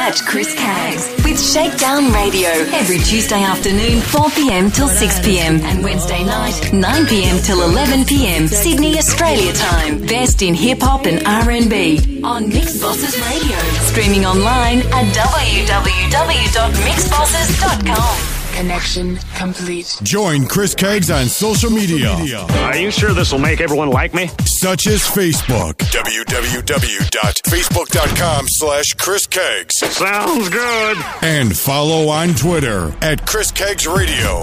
at Chris Caggs with Shakedown Radio every Tuesday afternoon, 4 p.m. till 6 p.m. and Wednesday night, 9 p.m. till 11 p.m. Sydney, Australia time. Best in hip hop and R&B on Mixxbosses Radio. Streaming online at www.mixxbosses.com. Connection complete. Join Chris Caggs on social media. Are you sure this will make everyone like me? Such as Facebook. www.facebook.com slash Chris Caggs. Sounds good. And follow on Twitter at Chris Caggs Radio.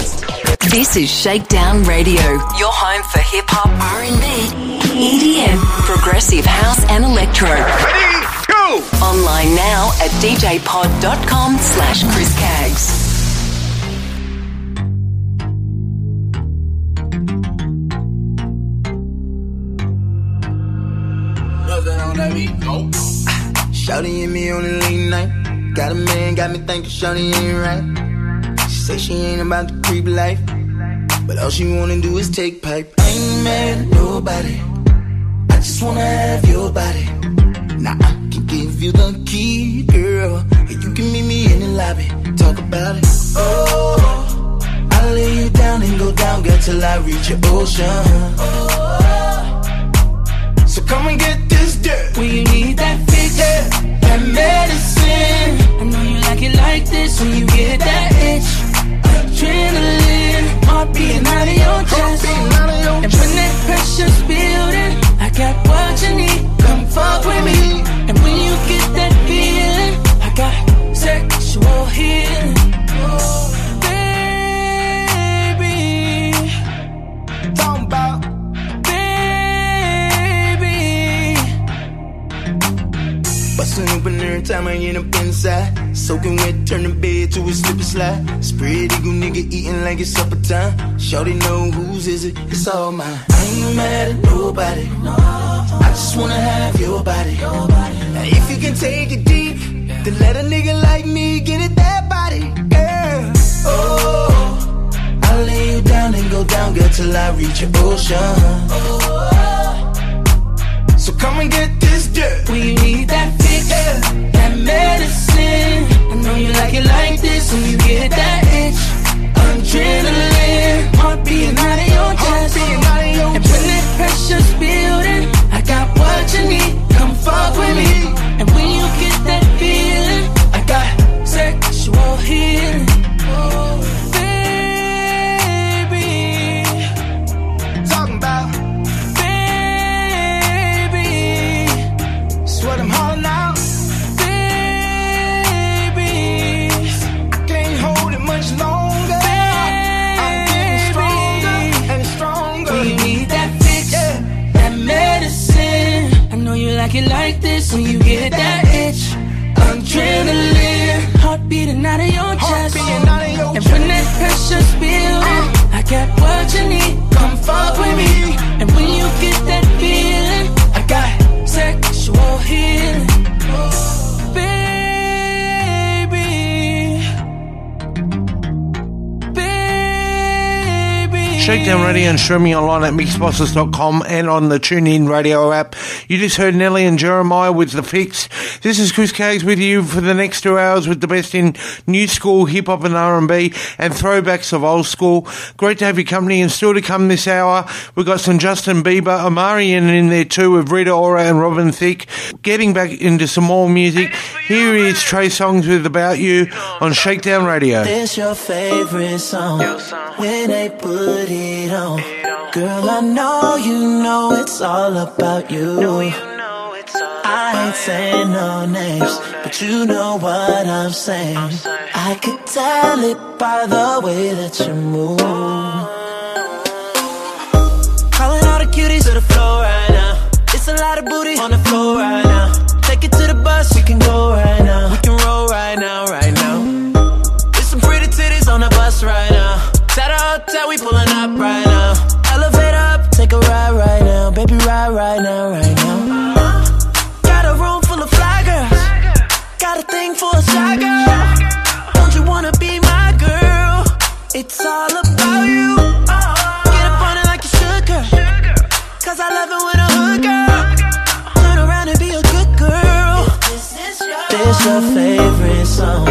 This is Shakedown Radio, your home for hip hop, R&B, EDM, progressive house and electro. Ready, go! Online now at djpod.com slash Chris Caggs. Shawty and me on a late night. Got a man, got me thinking Shawty ain't right. She say she ain't about the creep life. But all she wanna do is take pipe. I ain't mad at nobody. I just wanna have your body. Now I can give you the key, girl. And you can meet me in the lobby. Talk about it. Oh, I'll lay you down and go down, girl, till I reach your ocean. Oh, So come and get this dirt. When you need that fix, Yeah, that medicine. I know you like it like this when you get that itch. Adrenaline, heart beating out of your chest. out of your and when that pressure's building, I got what you need. Come fuck with me. And when you get that feeling, I got sexual healing. Bustin' open every time I get up inside. Soaking wet, turn the bed to a slip and slide. Spread eagle nigga eating like it's supper time. Shorty know whose is it, it's all mine. I ain't mad at nobody. I just wanna have your body. Now if you can take it deep, then let a nigga like me get it that body, girl. Oh, I'll lay you down and go down, girl, till I reach your ocean. So come and get this dirt. When you need that fix, that medicine. I know you like it like this when you get that itch. Adrenaline, heart beating out of your chest. out of your and when that pressure's building, I got what you need. Come fuck with me. And when you get that feeling, I got sexual healing. Like this when you get that itch. Adrenaline, heart beating out of your chest. out of your and when that pressure's building, uh. I got what you need. Come fuck with me. And when you get that feeling, I got sexual healing. Shakedown Radio and streaming online at mixxbosses.com and on the TuneIn Radio app. You just heard Nelly and Jeremih with The Fix. This is Chris Caggs with you for the next two hours with the best in new school, hip hop and R&B and throwbacks of old school. Great to have your company and still to come this hour. We've got some Justin Bieber, Omarion in there too with Rita Ora and Robin Thicke. Getting back into some more music. Here is Trey Songz with About You on Shakedown Radio. This your favorite song when they put it on. Girl, I know you know it's all about you. I ain't saying no names, but you know what I'm saying. I could tell it by the way that you move. Calling all the cuties to the floor right now. It's a lot of booty on the floor right now. a favorite song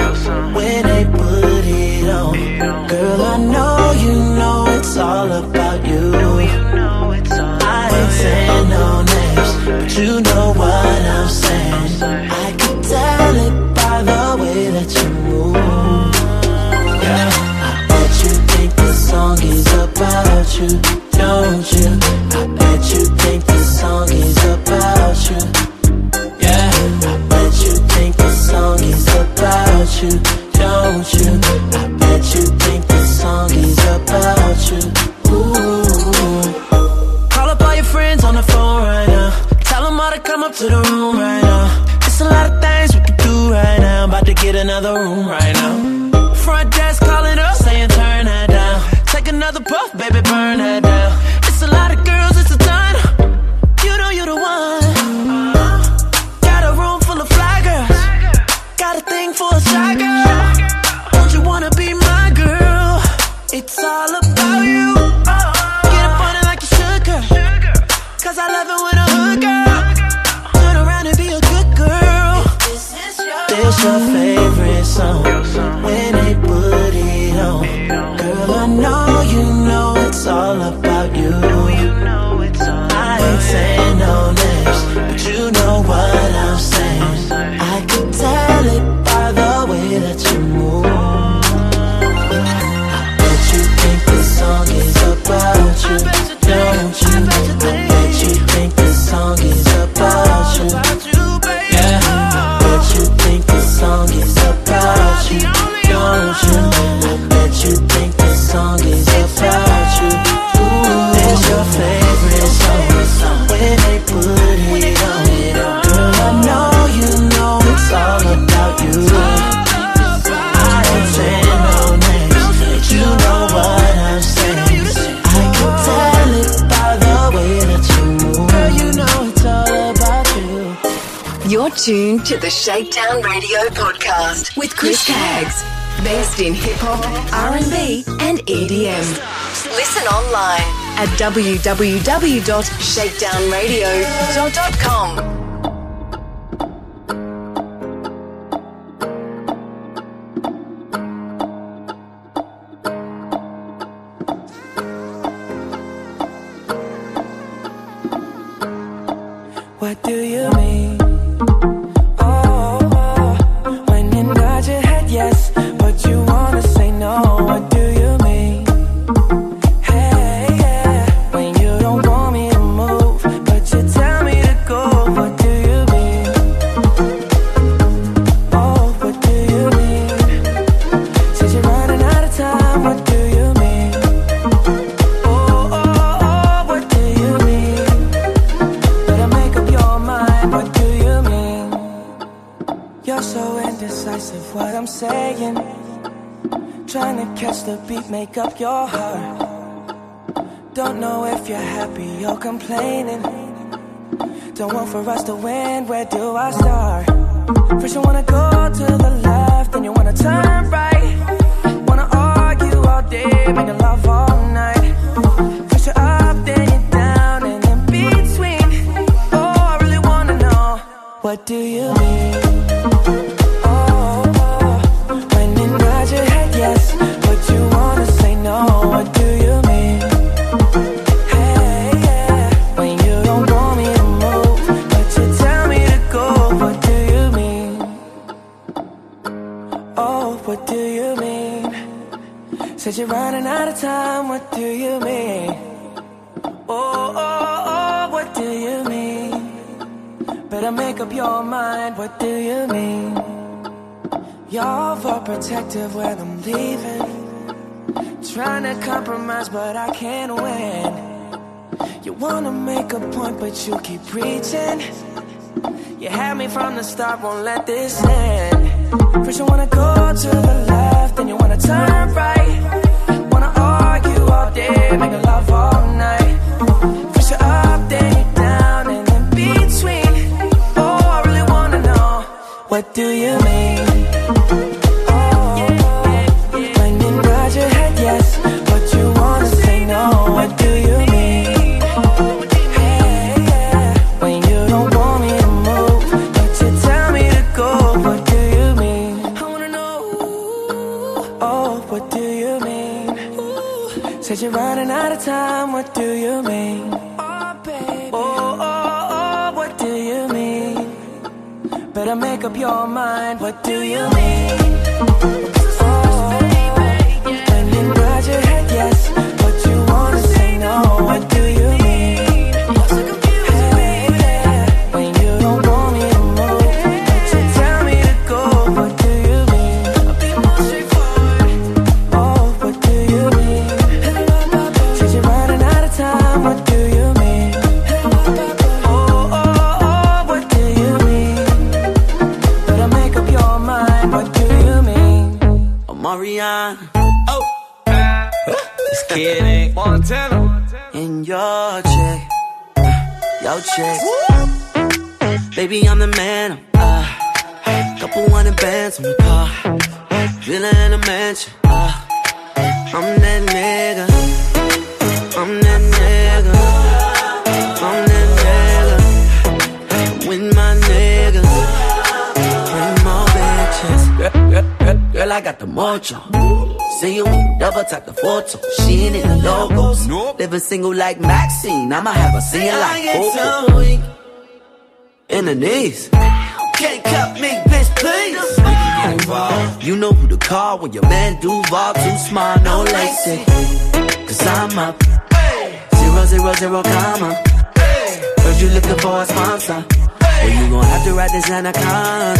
when they put it on. Girl, I know you know it's all about you. I ain't saying no names, but you know what I'm saying. I can tell it by the way that you move. Yeah, I bet you think this song is about you. to the room right now. It's a lot of things we can do right now. I'm about to get another room right now. listening to the Shakedown Radio podcast with Chris Caggs. Best in hip hop, R&B and EDM. Listen online at www.shakedownradio.com. complaining. Don't want for us to win. Where do I start? First, you wanna go. protective when I'm leaving. Trying to compromise, but I can't win. You wanna make a point, but you keep preaching. You had me from the start, won't let this end. First, you wanna go to the left, then you wanna turn right. Wanna argue all day, make love all night. First, you're up, then you're down, and in between. Oh, I really wanna know what do you mean? Got the mojo. See you double tap the photo. She ain't in the logos. Living single like Maxine. I'ma have a singing like Coco. In the knees. Can't cut me, bitch, please. You know who to call when your man Duval too smart, no lacy. Cause I'm up. Zero, zero, zero, comma. Heard you looking for a sponsor. Well, you gon' have to ride this anaconda.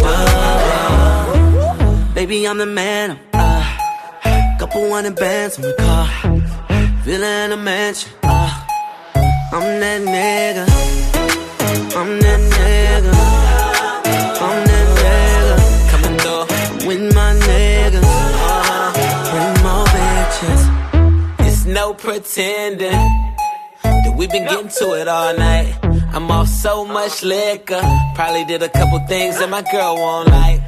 Baby, I'm the man. Couple hundred bands on the car. Villa in a mansion. Uh, I'm that nigga. I'm that nigga. I'm that nigga. Coming through with my niggas. Uh, more bitches. It's no pretending that we've been getting to it all night. I'm off so much liquor. Probably did a couple things that my girl won't like.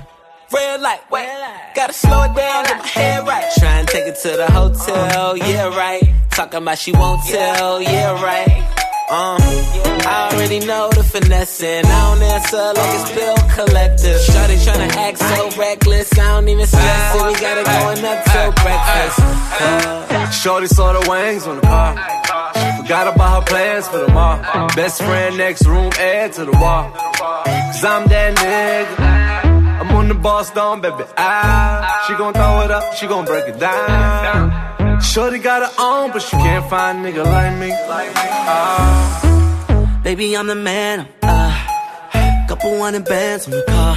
Red light, wait. Gotta slow it down, get my head right. Try and take it to the hotel, yeah, right. Talking about she won't tell, yeah, right. Um, I already know the finesse and I don't answer like it's bill collector. Shawty tryna act so reckless, I don't even stress it. We gotta going up till breakfast. Uh, Shorty saw the wings on the car. Forgot about her plans for tomorrow. Best friend next room, add to the wall. Cause I'm that nigga. I'm on the boss down, baby. Ah, she gon' throw it up, she gon' break it down. Shorty got her own, but she can't find a nigga like me. Ah. Baby, I'm the man. Uh, couple hundred bands on the car.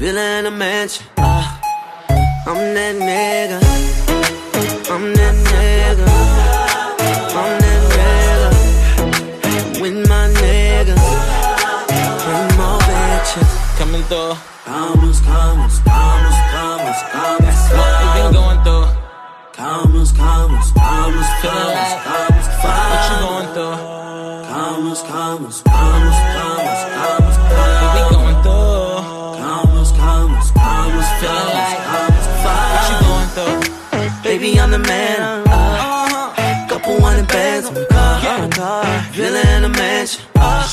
In a mansion. Uh, I'm that nigga. I'm that nigga. Coming through. Commas, commas, commas, commas, commas. That's what we been going through. Commas, commas, commas, commas, commas. What you going through? Commas, commas, commas, commas, commas. What we going through? Commas, commas, commas, commas, commas. What you going through? Baby, I'm the man. Uh, couple hundred bands car. Villa in a mansion. Uh,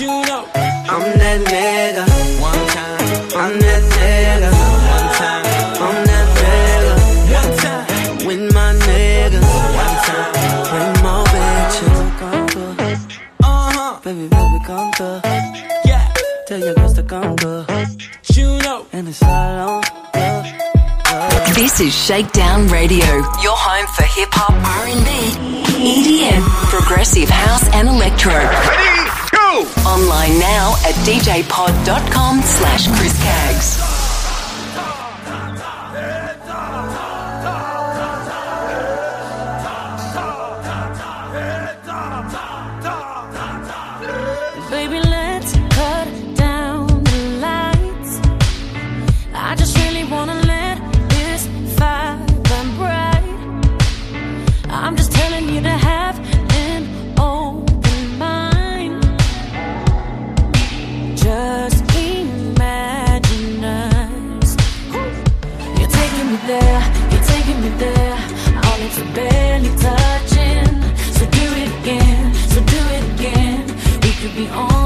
I'm that nigga. One time. I'm that nigga. One time. I'm that nigga. One time. With my niggas. One time. Bring more bitches. Uh huh. Baby, baby, come through. Yeah. Tell your girls to come through. You know. And it's all on. This is Shakedown Radio, your home for hip hop, R&B, EDM, progressive house and electro. Ready, go! Online now at djpod.com slash Chris Caggs. Could on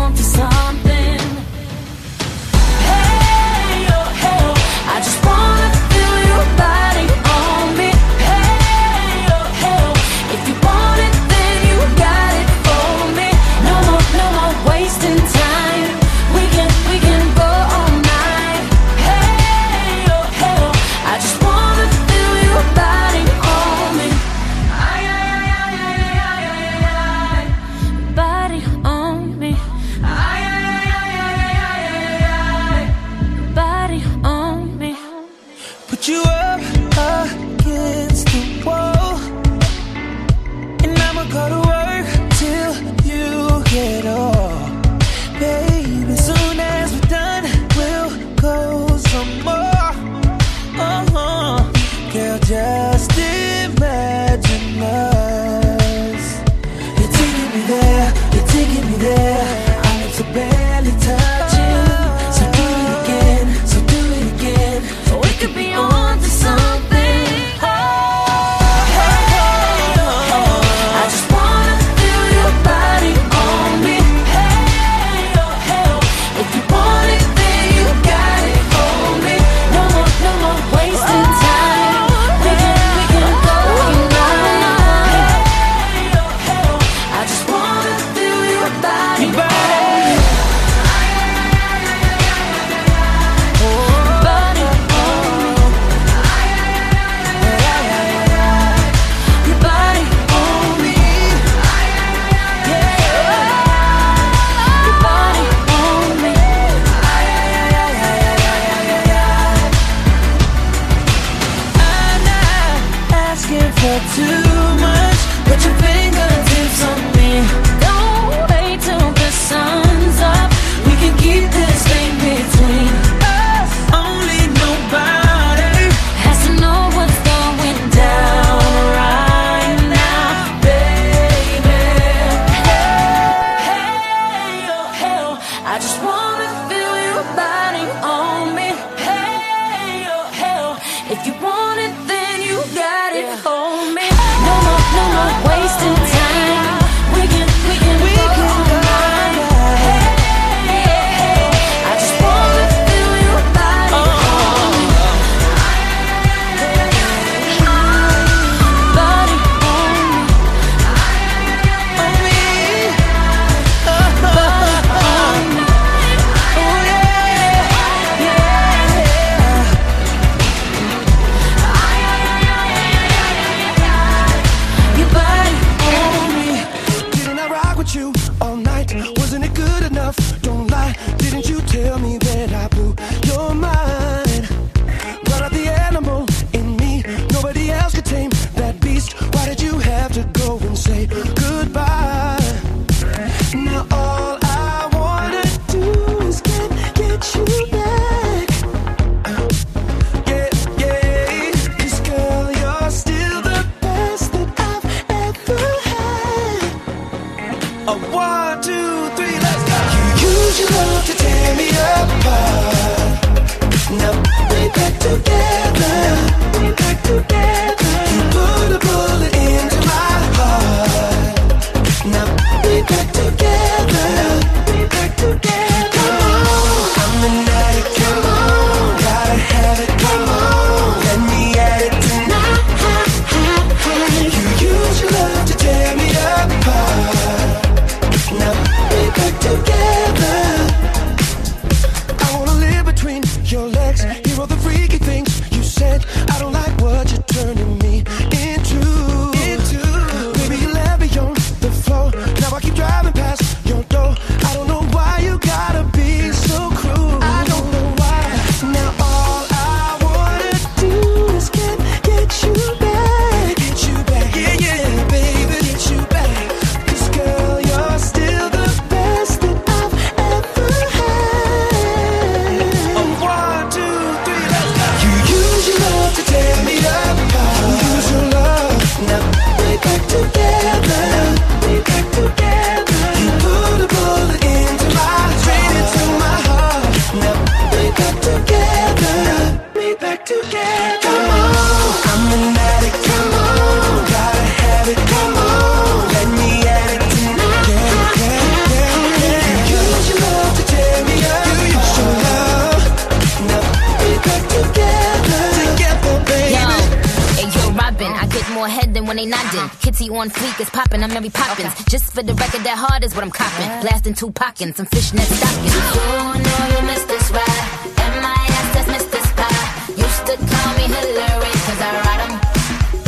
when nodding. Kitty on fleek is popping, I'm Mary Poppins. Just for the record, that hard is what I'm copping. Blasting two pockets, some fishnet stockings. You know you missed this ride. M.I.S. that's Mr. Spy. Used to call me Hillary, cause I ride 'em.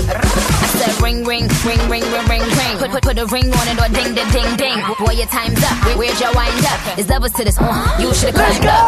I said ring, ring, ring, ring, ring, ring, ring. Put, put, put a ring on it or ding, ding, ding, ding. Boy, your time's up. Where, where's your wind up? It's levels to this. Uh, you should've climbed up.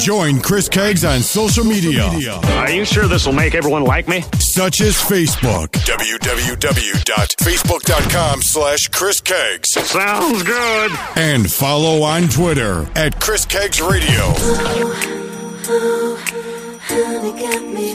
Join Chris Caggs on social media, Are you sure this will make everyone like me? such as Facebook. www.facebook.com slash Chris Caggs. Sounds good. And follow on Twitter at Chris Caggs Radio. Honey got me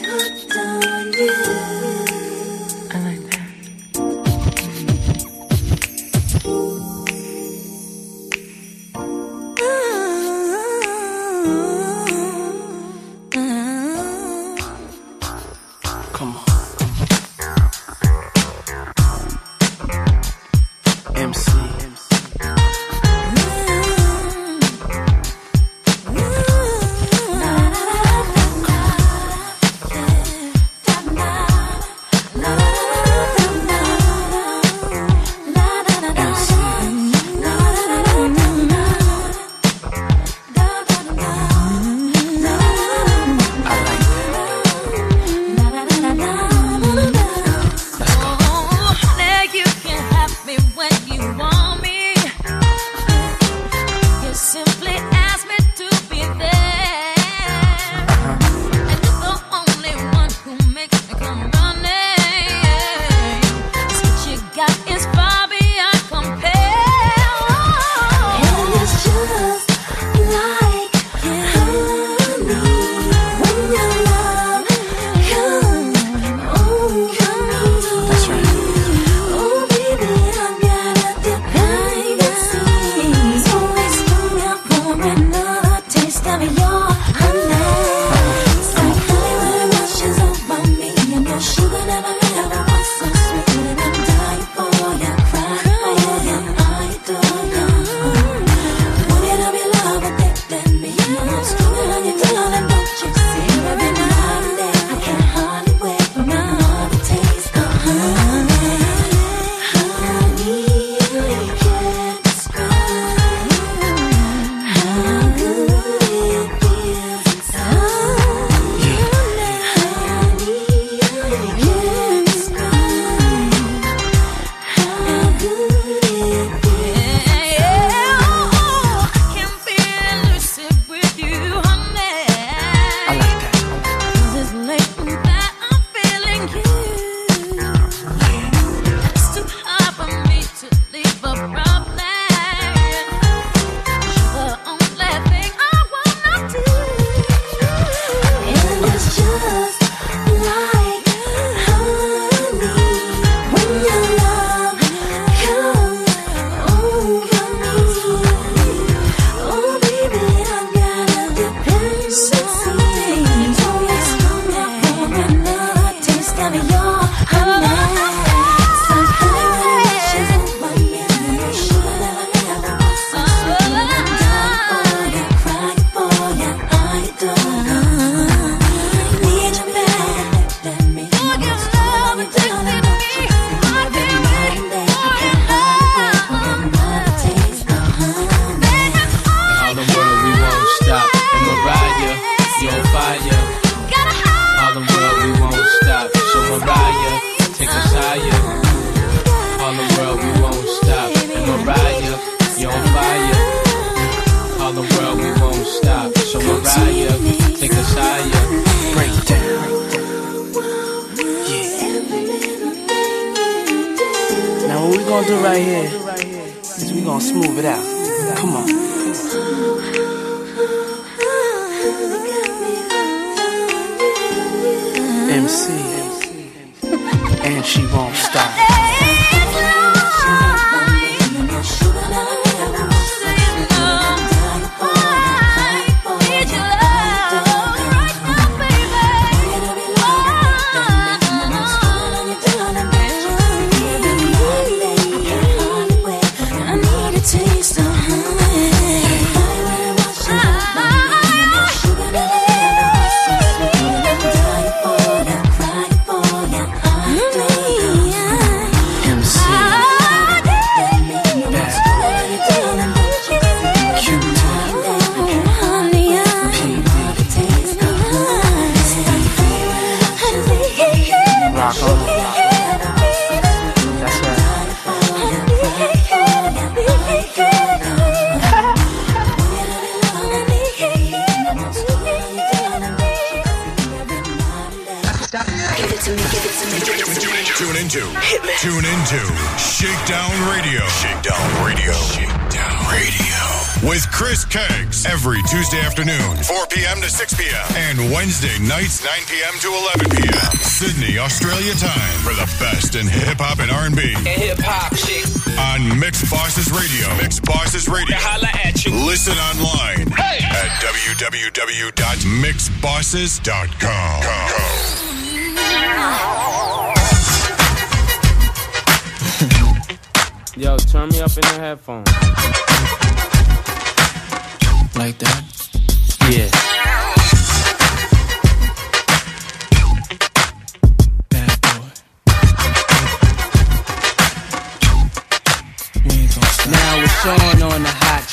www.mixxbosses.com.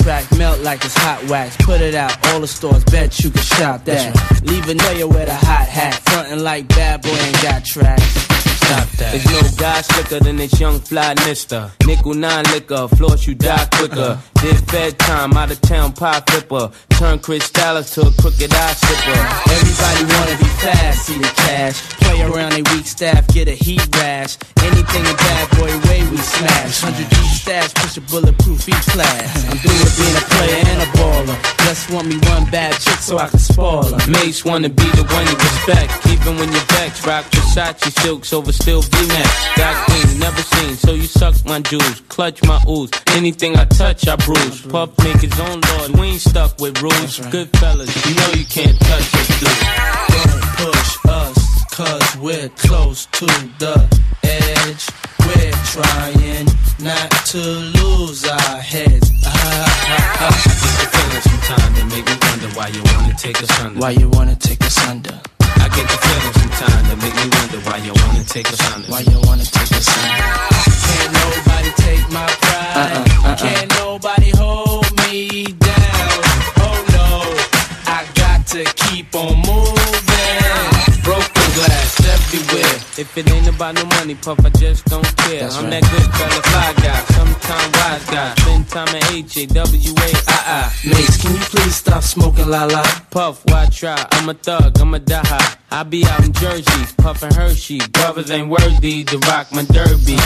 track, melt like it's hot wax. Put it out, all the stores, bet you can shop that. Leave a nail with a hot hat, frontin' like bad boy ain't got tracks. Stop that. There's no guy slicker than this young fly mister. Nickel nine liquor, floss you die quicker. This fed time, out of town pie flipper. Turn Cristal to a crooked eye sipper. Everybody wanna be fast, see the cash. Play around a weak staff, get a heat rash. Anything a bad boy way we smash. 100 G stash, push a bulletproof each class. I'm through with being a player and a baller. Just want me one bad chick so I can spoil her. Mace wanna be the one you respect. Even when you're vexed, rock Versace silks over still V-Max. Got clean, never seen, so you suck my juice. Clutch my ooze. Anything I touch, I bruise. Puff make his own laws. We ain't stuck with rules. Good fellas, you know you can't touch us, dude. Don't push us, cause we're close to the edge. We're trying not to lose our heads. I get the feeling sometimes that make me wonder why you wanna take us under. Why you wanna take us under? I get the feeling sometimes that make me wonder why you wanna take us under. Why you wanna take us under? Can't nobody take my pride. Uh-uh, uh-uh. Can't nobody hold me down. If it ain't about no money, puff, I just don't care. That's I'm right. that good fella, fly guy, sometime wise guy. Spend time at H A W A I I. Mace, can you please stop smoking la la? Puff, why try? I'm a thug, I'm a die. I be out in Jersey, puffin' Hershey. Brothers ain't worthy to rock my derby.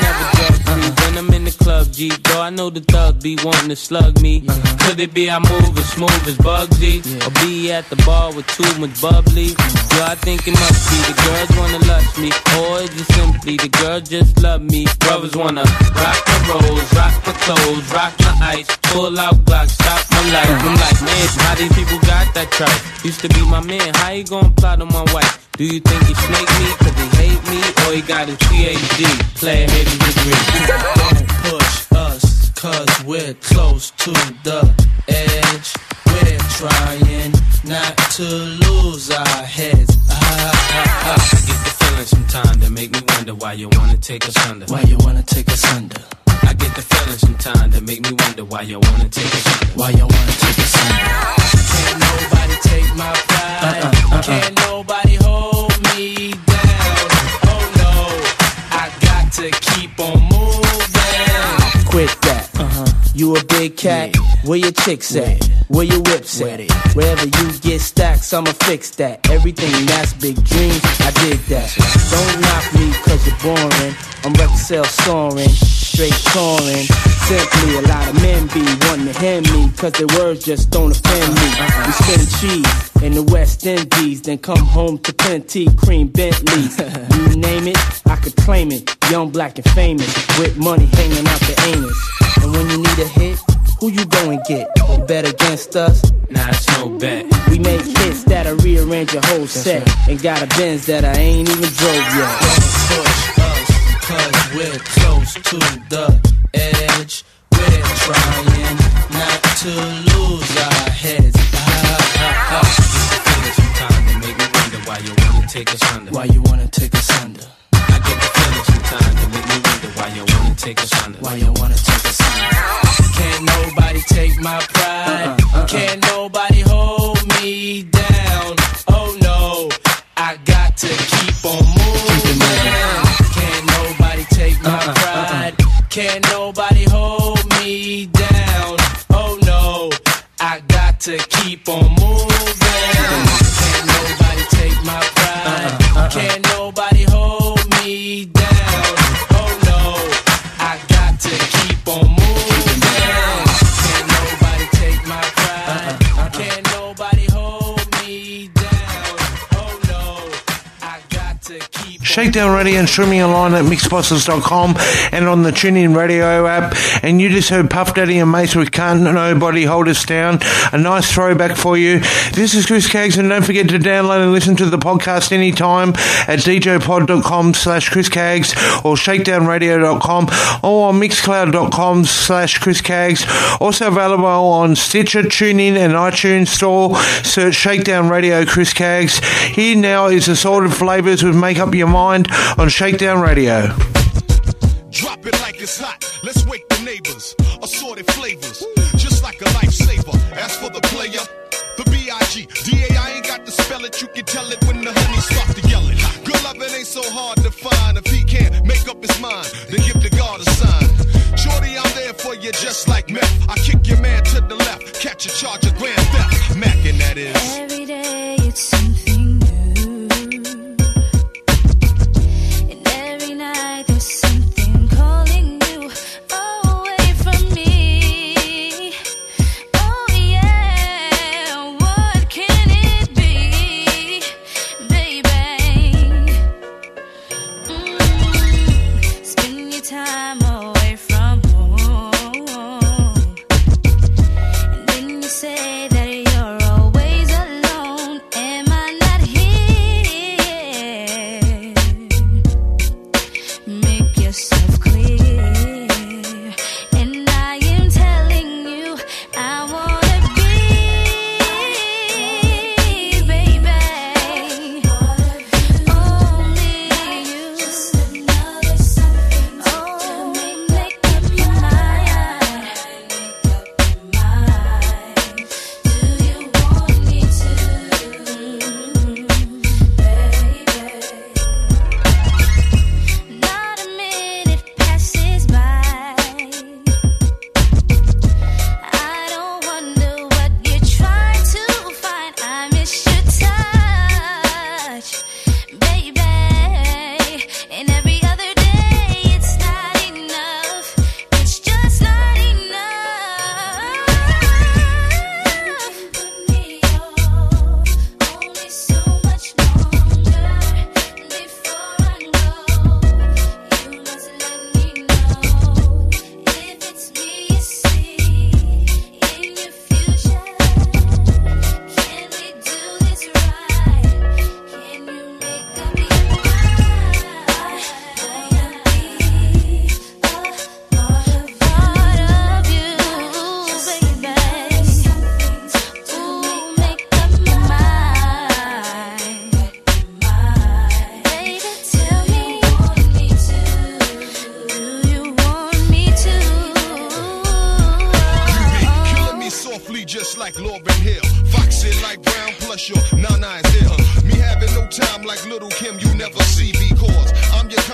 Never judge me when I'm in the club, G. Though I know the thugs be wanting to slug me. Could it be I move as smooth as Bugsy? Or be at the bar with too much bubbly? Yo, I think it must be the girls wanna lust me. Or is it simply the girls just love me? Brothers wanna rock my rolls, rock my clothes, rock my ice, pull out Glock, stop my life. I'm like, man, how these people got that tripe? Used to be my man, how you gonna plot on my wife? Do you think he snake me cause he hate me? Or he got his PhD, player hating degree? Don't push us, cause we're close to the edge. We're trying not to lose our heads. Ah, ah, I get the feeling sometimes that make me wonder why you wanna take us under. ah. Why you wanna take us under? I get the feeling sometimes that make me wonder why you wanna take us under. Why you wanna take us under? Can't nobody take my pride. Uh-uh, Can't nobody hold me down. No, I got to keep on moving. Quit that. Uh-huh. You a big cat? Where your chicks at? Where your whips at? Wherever you get stacks, I'ma fix that. Everything that's big dreams, I did that. Don't knock me, cause are boring. I'm record sales soaring, straight touring. Simply, a lot of men be wanting to hand me, cause their words just don't offend me. We spend cheese in the West Indies, then come home to plenty cream Bentleys. You name it, I could claim it. Young, black, and famous, with money hanging out the anus. And when you need a hit, who you go and get? Bet against us? Nah, it's no bet. We make hits that'll rearrange your whole set. And got a Benz that I ain't even drove yet. Push us, cause we're close to the edge. We're trying not to lose our heads. Why you wanna take us under? Why you wanna take us under? I get the feeling sometimes that make me wonder why you wanna take us under. Why you wanna take us under? Can't nobody take my pride. Uh-uh, uh-uh. Can't nobody hold me down. Shakedown Radio and streaming online at mixxbosses.com and on the TuneIn Radio app. And you just heard Puff Daddy and Mase with Can't Nobody Hold Us Down. A nice throwback for you. This is Chris Caggs, and don't forget to download and listen to the podcast anytime at djpod.com slash Chris Caggs or shakedownradio.com or on mixcloud.com slash Chris Caggs. Also available on Stitcher, TuneIn, and iTunes Store. Search Shakedown Radio Chris Caggs. Here now is Assorted Phlavors with Make Up Your Mind on Shakedown Radio. Drop it like it's hot. Let's wake the neighbors. Assorted flavors, just like a lifesaver. As for the player, the ain't got to spell it. You can tell it when the honey to yell it. Good ain't so hard to find. If he can't make up his mind, then give the a sign. Shorty, I'm there for you just like meth. I kick your man to the left, catch a charge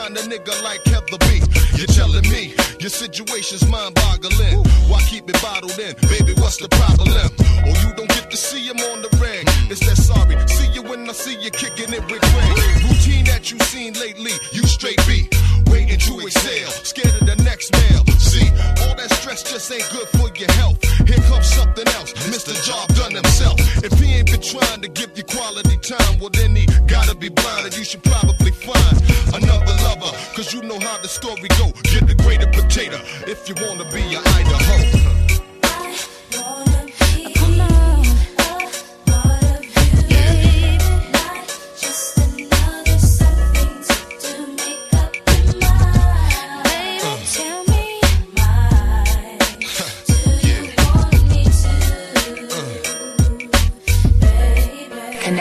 Kind of nigga like Heather B. You're telling me your situation's mind boggling. Why keep it bottled in? Baby, what's the problem? Or you don't get to see him on the ring. It's that sorry. See you when I see you kicking it with Craig. Routine that you seen lately, you straight B. Waiting to exhale. Scared of the next mail. See, all that stress just ain't good for your health. Here comes something else. Mr. Job done himself. If he ain't been trying to give you quality time, well then he gotta be blind, and you should probably find another Cause you know how the story go. Get the greater potato if you wanna be an Idaho.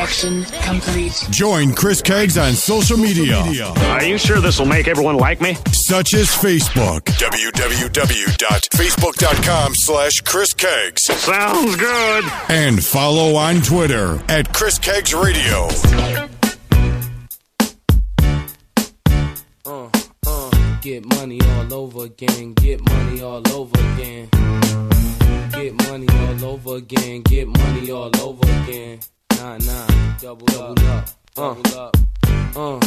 Connection complete. Join Chris Caggs on social media. Are you sure this will make everyone like me? Such as Facebook. www.facebook.com slash Chris Caggs. Sounds good. And follow on Twitter at Chris Caggs Radio. Uh, uh, get money all over again, get money all over again. Get money all over again, get money all over again. Nah, nah, double, double up, double up. Uh,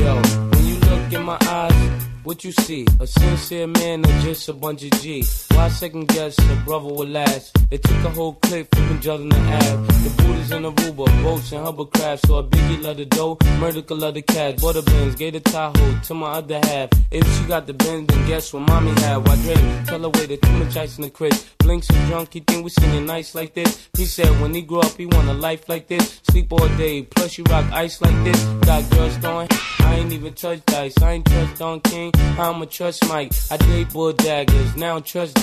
yo, when you look in my eyes, what you see? A sincere man or just a bunch of G? Why second guess a brother will last? They took a whole clip from Magellan to Ave. The booties in Aruba, boats and hovercraft. So a biggie love the dough, murder love the cash. Butter Benz, gave the Tahoe to my other half. If she got the Benz, then guess what mommy had? Why Drake? Tell her wait, too much ice in the crib. Blinks so drunk, he think we singing nice like this. He said when he grew up, he want a life like this. Sleep all day, plus you rock ice like this. Got girls throwing, I ain't even touch dice. I ain't trust Don King, I'ma trust Mike. I date bull daggers, now I trust.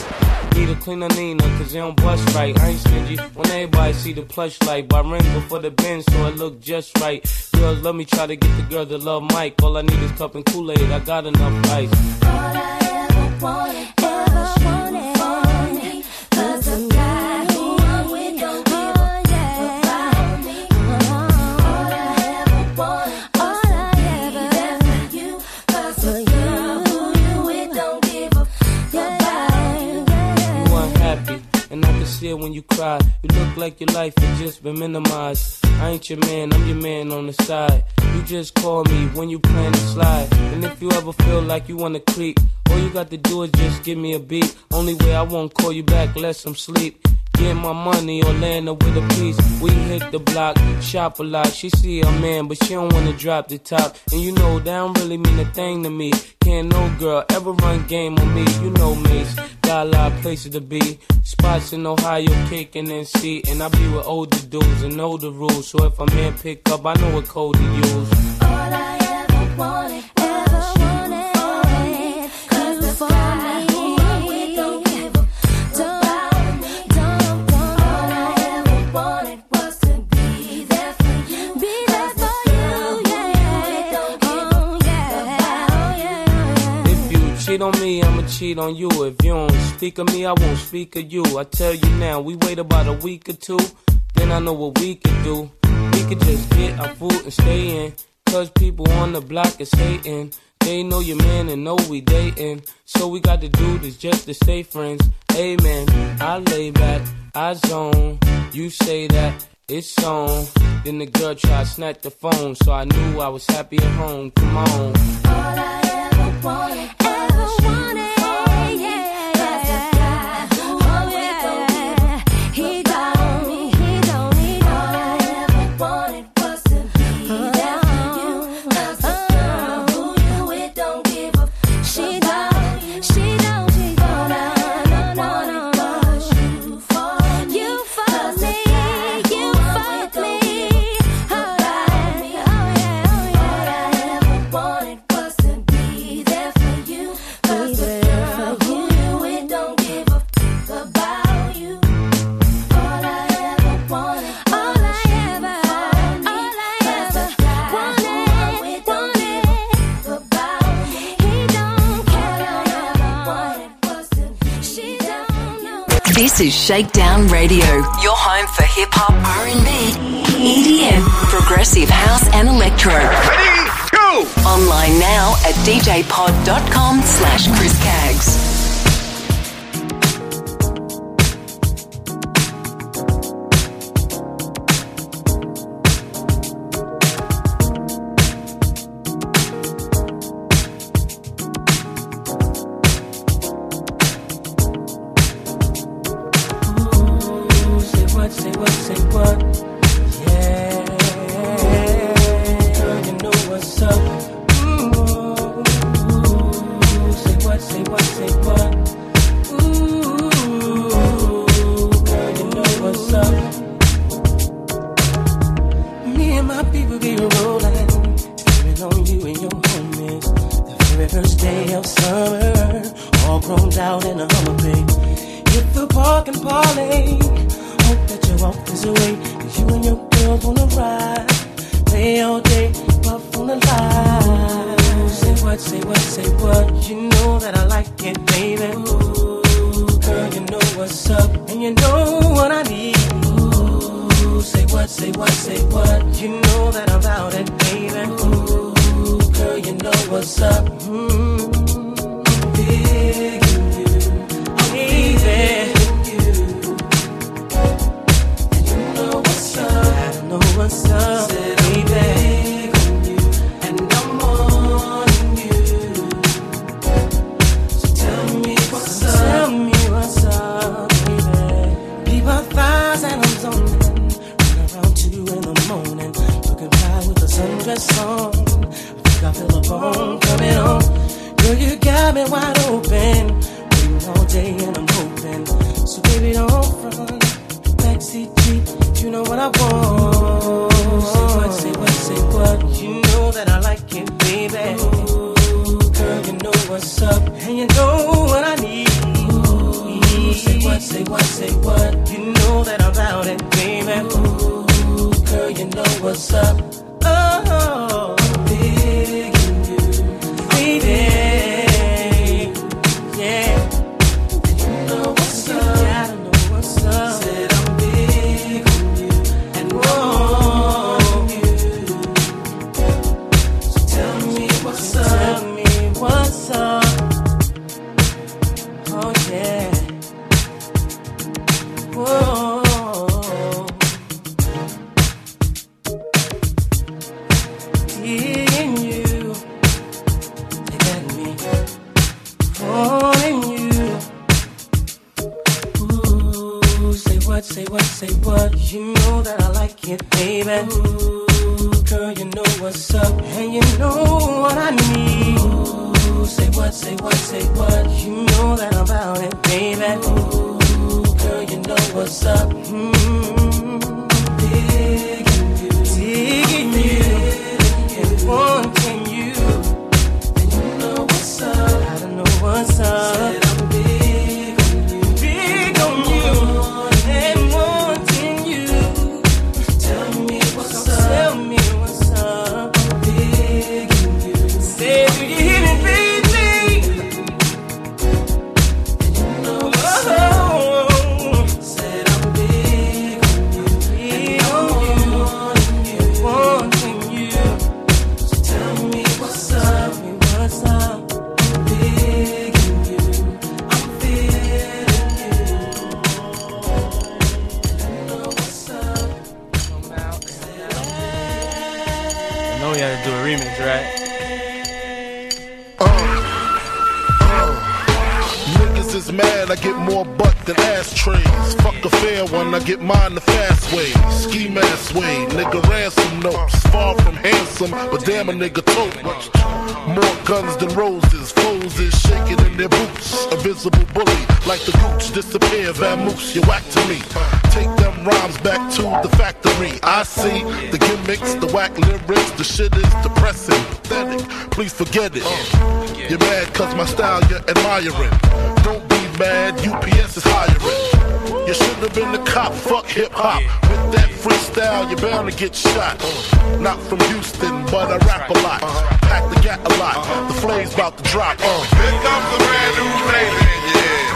Need a cleaner Nina, cause they don't bust right. I ain't stingy when everybody see the plush light. But I ring before the bin, so it look just right. Girls love me, try to get the girl to love Mike. All I need is cup and Kool-Aid, I got enough ice. You it when you cry. You look like your life has just been minimized. I ain't your man, I'm your man on the side. You just call me when you plan to slide. And if you ever feel like you wanna creep, all you got to do is just give me a beat. Only way I won't call you back unless I'm sleep. Get my money or land her with a piece. We hit the block, shop a lot. She see a man, but she don't wanna drop the top. And you know that don't really mean a thing to me. Can't no girl ever run game on me. You know Mase, got a lot of places to be. Spots in Ohio, kicking and see. And I be with older dudes and know the rules. So if a man pick up, I know what code to use. If you cheat on me, I'ma cheat on you. If you don't speak of me, I won't speak of you. I tell you now, we wait about a week or two, then I know what we could do. We could just get our food and stay in. Cause people on the block is hating. They know your man and know we dating. So we got to do this just to stay friends. Amen. I lay back, I zone. You say that it's on. Then the girl tried to snatch the phone. So I knew I was happy at home. Come on. This is Shakedown Radio, your home for hip hop, R&B, EDM, progressive house and electro. Ready, go! Online now at djpod.com slash Chris Caggs. What, say what. You know that I like it, baby. Ooh, girl, you know what's up, and you know what I need. Ooh, say what, say what, say what. You know that I'm about it, baby. Ooh, girl, you know what's up. Mm-hmm. Digging you, digging you, and wanting you. And you know what's up. I don't know what's up. Bully, like the gooch disappear, vamoose, you whack to me. Take them rhymes back to the factory. I see the gimmicks, the whack lyrics, the shit is depressing, pathetic. Please forget it. You're mad cause my style you're admiring. Don't be mad, UPS is hiring. You should have been the cop, fuck hip hop. With that freestyle, you're bound to get shot. Not from Houston, but I rap a lot. Gat a lot. The flame's about to drop. Uh. Here comes a brand new flavor in your ear.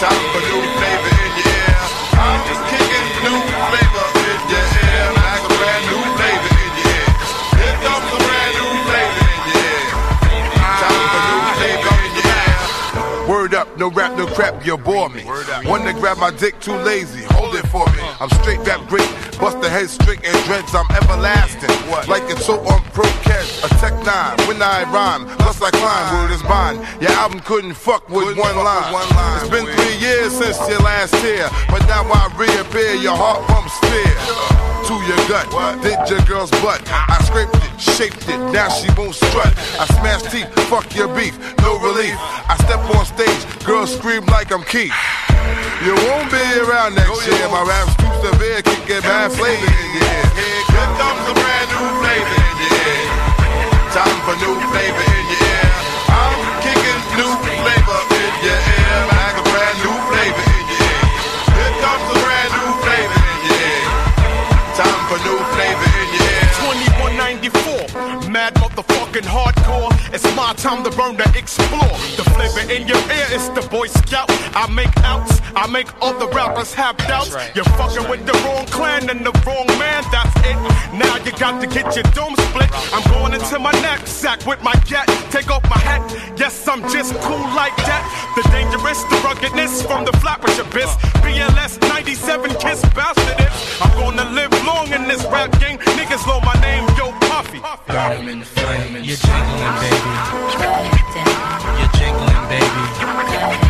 Time for new flavor in your ear. I'm just kicking new flavor in your ear. Like a brand new flavor in your ear. Here comes a brand new flavor in your ear. Time for new flavor in your ear. Word up, no rap, no crap, you bore me. One to grab my dick, too lazy, hold it for me. I'm straight rap great, bust the head straight and dreads, I'm everlasting. Like it's so on pro a tech nine, when I rhyme, plus I climb, word is bond. Your album couldn't fuck with one line. one line It's been three years since your last tear, but now I reappear, your heart pumps fear. To your gut, did your girl's butt. I scraped it, shaped it, now she won't strut. I smash teeth, fuck your beef, no relief. I step on stage, girls scream like I'm Keith. You won't be around next year. My rap's too severe, can get bad flavor in your time for new flavor in your ear. I'm kicking new flavor in your ear, like a brand new flavor in your ear. Here comes a brand new flavor in your ear. Time for new flavor in your ear. 2194, mad motherfucking hardcore. It's my time to burn to explore. The flavor in your ear is the I make outs, I make other rappers have doubts. You're fucking with the wrong clan and the wrong man, that's it. Now you got to get your dome split. I'm going into my knapsack with my gat. Take off my hat, yes, I'm just cool like that. The dangerous, the ruggedness from the flappers abyss. BLS 97 kiss bastard. I'm gonna live long in this rap game. Niggas know my name, yo Puffy. Burn 'em in the flame. You're jingling, baby. You're jingling, baby.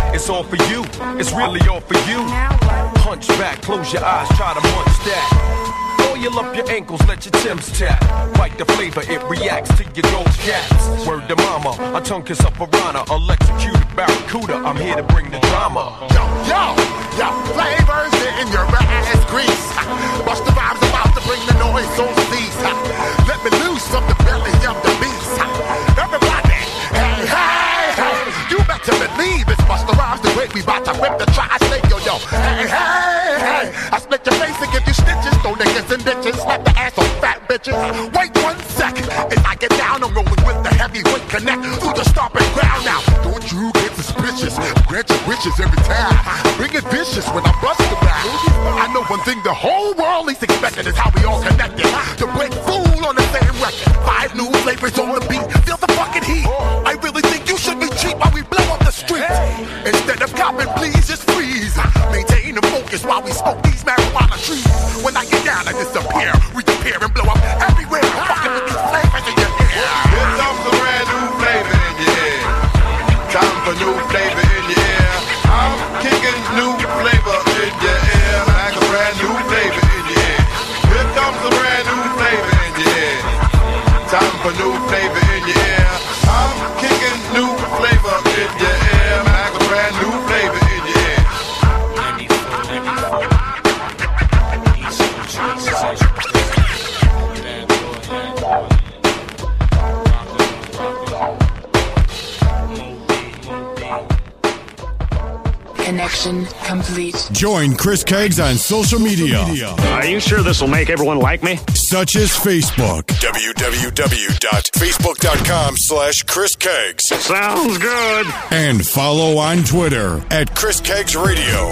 It's all for you, it's really all for you. Hunch back, close your eyes, try to munch that. Oil up your ankles, let your Tim's tap. Bite the flavor, it reacts to your gold cats. Word to mama, a tongue kiss up piranha, electrocuted barracuda. I'm here to bring the drama. Yo, yo, yo, flavors in your ass grease. Bust the rhymes about to bring the noise on cease. Let me loose from the belly of the beast. Everybody, hey, hey, hey. You better believe it's Busta Rhymes the way we bout to rip the tri-state, yo, yo. Hey, hey, hey. I split your face and give you stitches. Throw niggas in ditches. Slap the ass on fat bitches. Wait one second. If I get down, I'm rolling with the heavyweight connect through the stomping ground now. Don't you get suspicious. Grant your wishes every time. Bring it vicious when I bust the back. I know one thing the whole world is expecting is how we all connected. To break fool on the same record. Five new flavors on the beat. Feel the fucking heat. I really think you should be cheap while we blow up the streets. Instead of copping, please just freeze. Maintain the focus while we smoke these marijuana trees. When I get down, I disappear, reappear, and blow up everywhere. Fucking with these flavors Connection complete. Join Chris Caggs on social media. Are you sure this will make everyone like me? Such as Facebook. www.facebook.com slash Chris Caggs. Sounds good. And follow on Twitter at Chris Caggs Radio.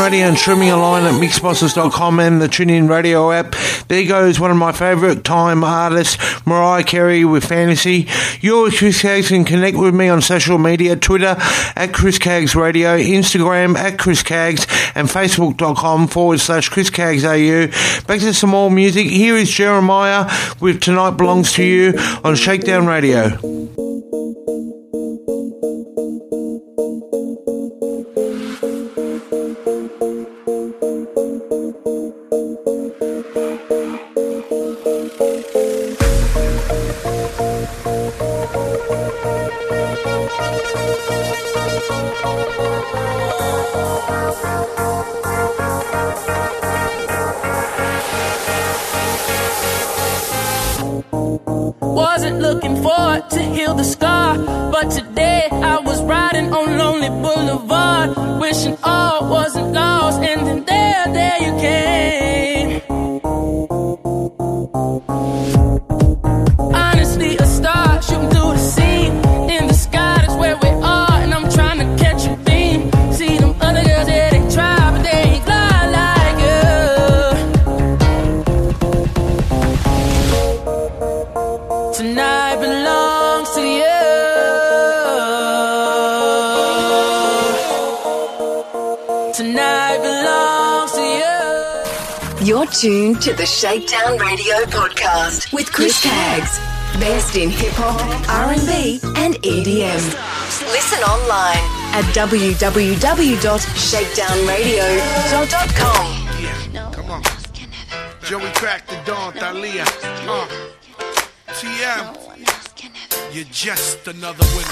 Radio and streaming online at mixxbosses.com and the TuneIn Radio app. There goes one of my favourite time artists, Mariah Carey with Fantasy. You're Chris Caggs and connect with me on social media, Twitter at Chris Caggs Radio, Instagram at Chris Caggs and facebook.com forward slash Chris Caggs AU. Back to some more music. Here is Jeremih with Tonight Belongs to You on Shakedown Radio. Tonight belongs to you. You're tuned to the Shakedown Radio podcast with Chris Caggs. Best in hip hop, R&B and EDM. Listen online at www.shakedownradio.com. Yeah, come on. Joey Crack the Dawn, Thalia. Uh, TM. You're just another winner.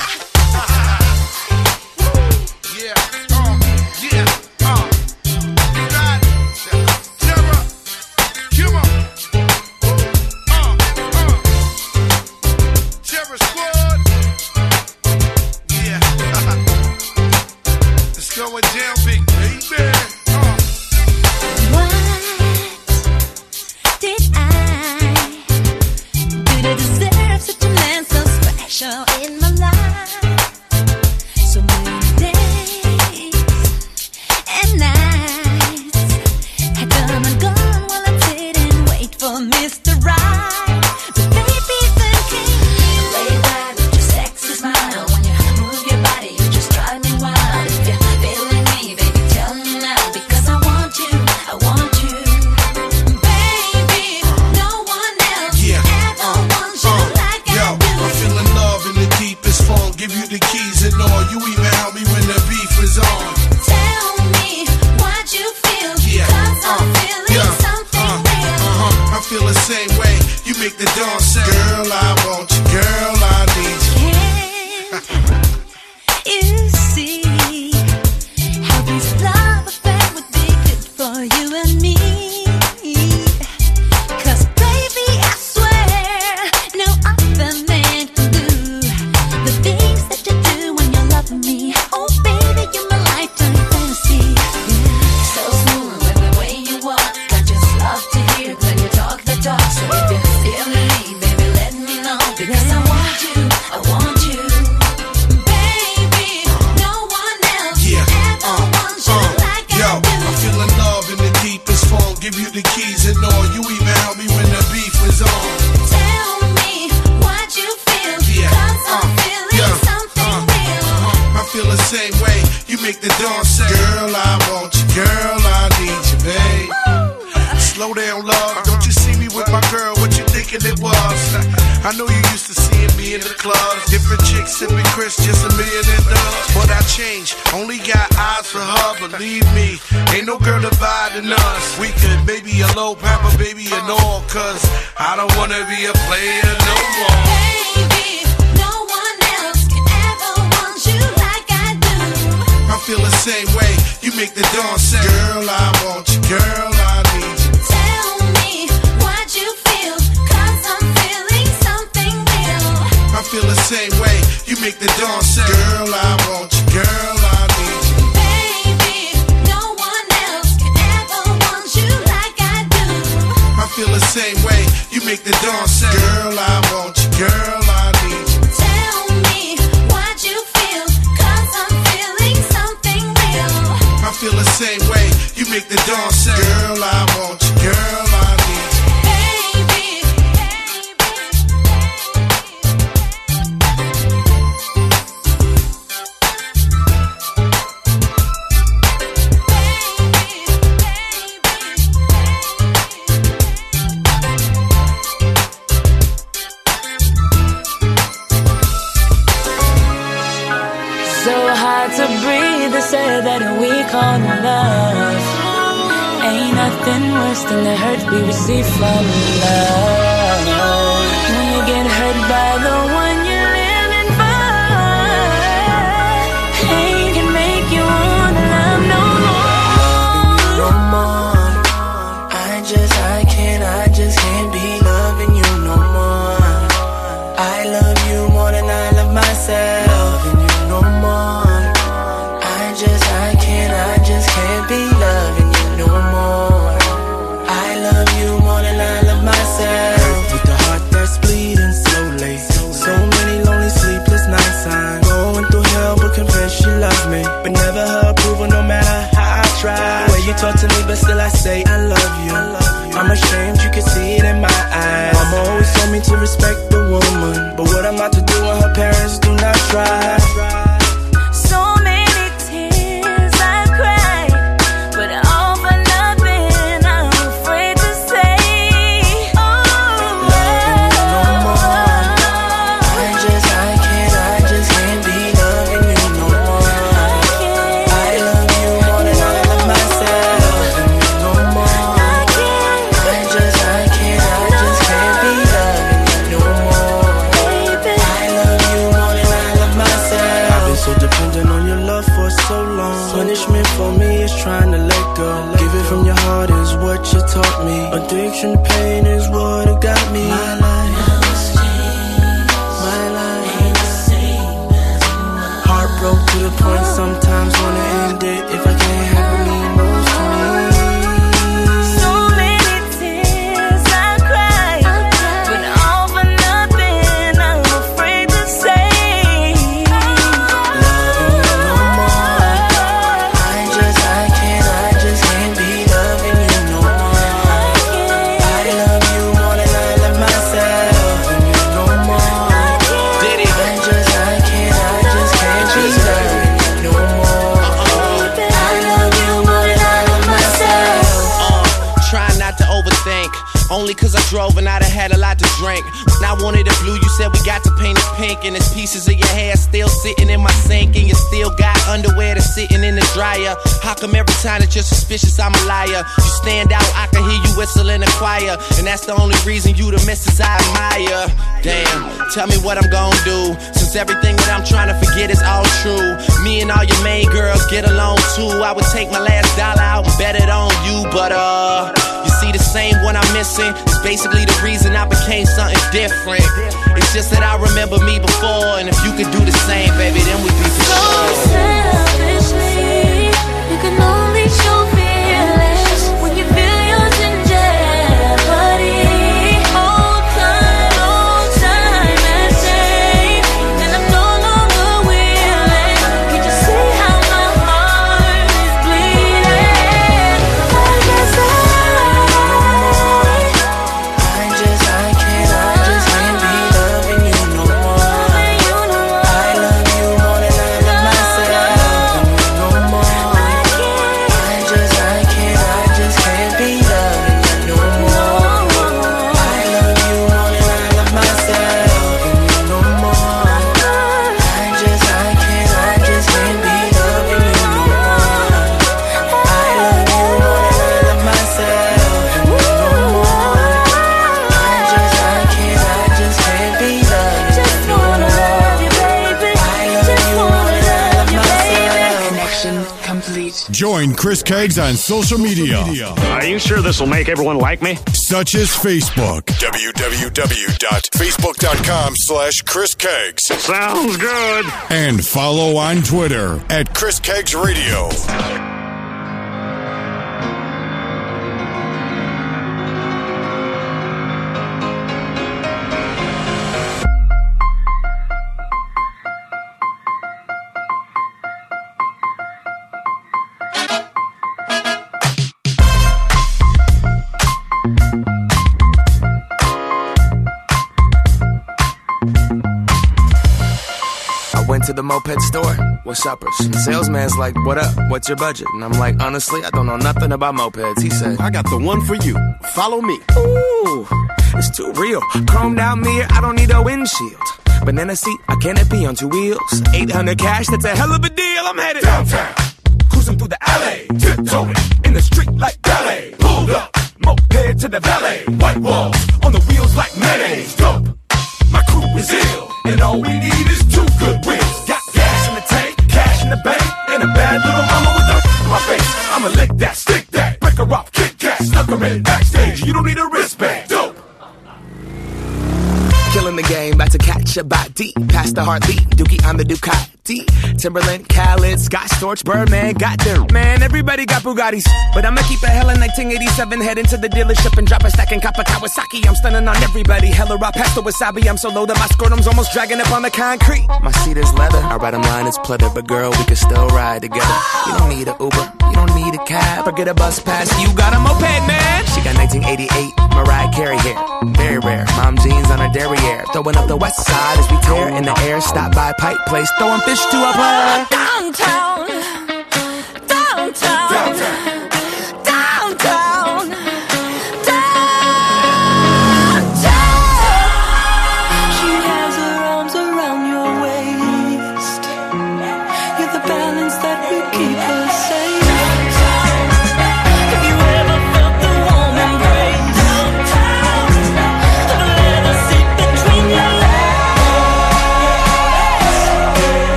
yeah. Uh, yeah. Hard to breathe, they say that we call love. Ain't nothing worse than the hurt we receive from love. Me, but still I say I love you. I'm ashamed, you can see it in my eyes. Mama always told me to respect the woman. But what I'm about to do when her parents do not try. Said we got to paint it pink. And there's pieces of your hair still sitting in my sink. And you still got underwear that's sitting in the dryer. How come every time that you're suspicious, I'm a liar? You stand out, I can hear you whistle in the choir. And that's the only reason you the missus I admire. Damn, tell me what I'm gonna do. Since everything that I'm trying to forget is all true. Me and all your main girls get along too. I would take my last dollar out and bet it on you. But uh, see the same one I'm missing. It's basically the reason I became something different. It's just that I remember me before. And if you could do the same, baby, then we'd be for So sure. selfishly, you can only Chris Caggs on social media. Are you sure this will make everyone like me? Such as Facebook. www.facebook.com slash Chris Caggs. Sounds good. And follow on Twitter at Chris Caggs Radio. Moped store. And the salesman's like, what up? What's your budget? And I'm like, honestly, I don't know nothing about mopeds. He said, I got the one for you. Follow me. Ooh, it's too real. Chromed out mirror, I don't need a windshield. Banana seat, a canopy on two wheels. 800 cash, that's a hell of a deal. I'm headed downtown. Cruising through the alley, tiptoeing in the street like ballet. Pulled up, moped to the valet. White walls on the wheels like mayonnaise. Dope. My crew is ill, and all we need is off, kick that, snuck her in backstage. You don't need a wristband. Dope. Killing the game, about to catch a body. Past the heartbeat, Dookie, I'm the Ducati. Timbaland, Khaled, Scott Storch, Birdman, got them. Man, everybody got Bugattis. But I'ma keep a hella 1987, head into the dealership and drop a stack and cop a Kawasaki. I'm stunning on everybody. Hella raw pasta wasabi. I'm so low that my scrotum's almost dragging up on the concrete. My seat is leather. I ride a line, it's pleather. But girl, we can still ride together. You don't need a Uber, you don't need a cab. Forget a bus pass, you got a moped, man. She got 1988 Mariah Carey hair. Very rare. Mom jeans on her derriere. Throwing up the west side as we tear in the air. Stop by Pike Place, throwing fish to a player. Downtown, downtown, downtown,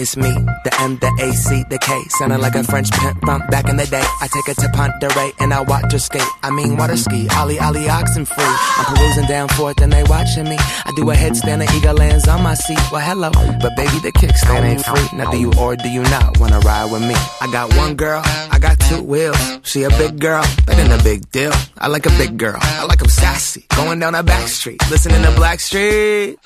It's me, the M, the A, C, the K. Sounding like a French pimp bump back in the day. I take her to Ponderay and I watch her skate. I mean, water ski, Ollie, Ollie, oxen free. I'm perusing down forth and they watching me. I do a headstand and eagle lands on my seat. Well, hello, but baby, the kickstand ain't free. Now, do you or do you not wanna ride with me? I got one girl, I got two wheels. She a big girl, that ain't a big deal. I like a big girl, I like 'em sassy. Going down a back street, listening to Blackstreet.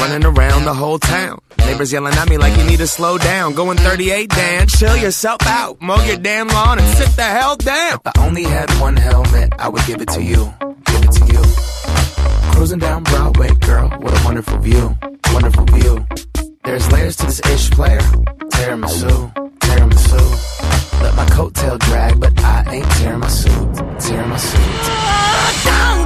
Running around the whole town. Neighbors yelling at me like you need to slow down. Going 38, Dan, chill yourself out. Mow your damn lawn and sit the hell down. If I only had one helmet, I would give it to you. Give it to you. Cruising down Broadway, girl, what a wonderful view. Wonderful view. There's layers to this ish player. Tiramisu, tiramisu. Let my coattail drag, but I ain't tearing my suit. Tearing my suit.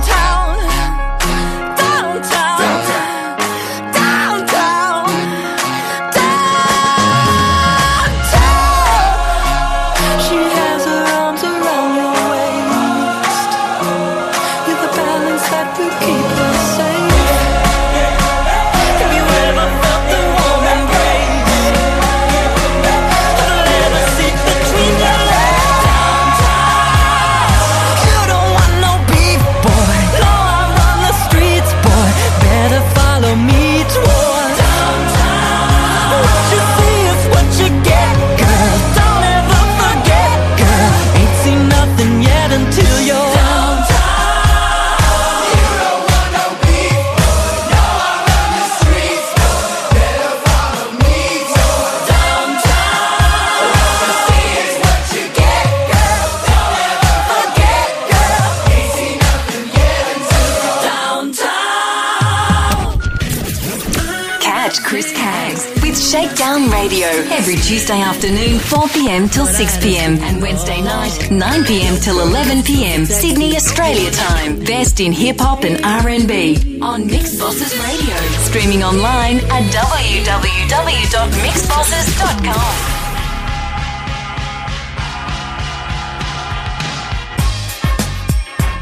Radio every Tuesday afternoon, 4 p.m. till 6 p.m. and Wednesday night, 9 p.m. till 11 p.m. Sydney, Australia time. Best in hip hop and R&B on Mixxbosses Radio. Streaming online at www.mixxbosses.com.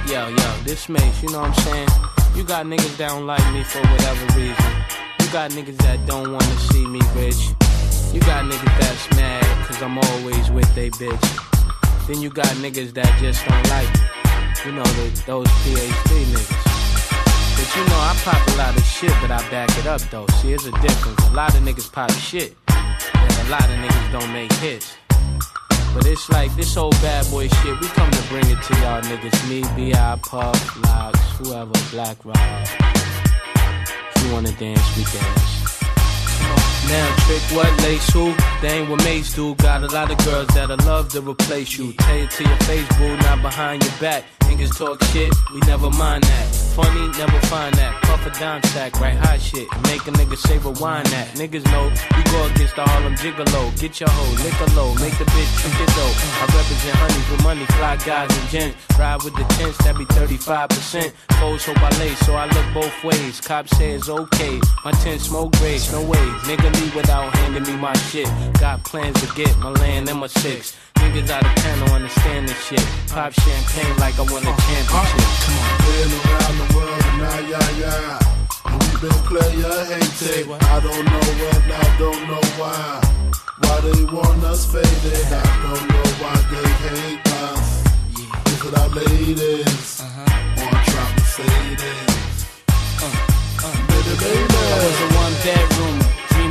Yo, yo, this makes, you know what I'm saying? You got niggas that don't like me for whatever reason. You got niggas that don't wanna see me rich. You got niggas that's mad cause I'm always with they bitch. Then you got niggas that just don't like me. You know, the, those PhD niggas. But you know, I pop a lot of shit, but I back it up though. See, it's a difference. A lot of niggas pop shit, and a lot of niggas don't make hits. But it's like this old bad boy shit, we come to bring it to y'all niggas. Me, B.I., Puff, Lox, whoever, Black Rob. If you wanna dance, we dance. Now trick what lace who? They ain't what mates do. Got a lot of girls that'll love to replace you. Tell it to your face, boo, not behind your back. Niggas talk shit, we never mind that. Funny, never find that. Puff a dime sack, right hot shit. Make a nigga say wine that. Niggas know we go against the Harlem Gigolo. Get your hoe, lick a low, make the bitch trick it though. I represent honeys with money, fly guys and gents. Ride with the tents, that be 35%. Foes hope I lay, so I look both ways. Cop says okay, my tent smoke grades, no way. Nigga leave without handing me my shit. Got plans to get my land and my six. Niggas out of town don't understand this shit. Pop champagne like I won a championship. Come on. Been around the world and now, yeah, yeah. And we been player hated. I don't know what, I don't know why. Why they want us faded. I don't know why they hate us. Is it our ladies? Uh-huh. Or trying to fade it? Uh, uh. Baby, baby. I was a one bedroomer,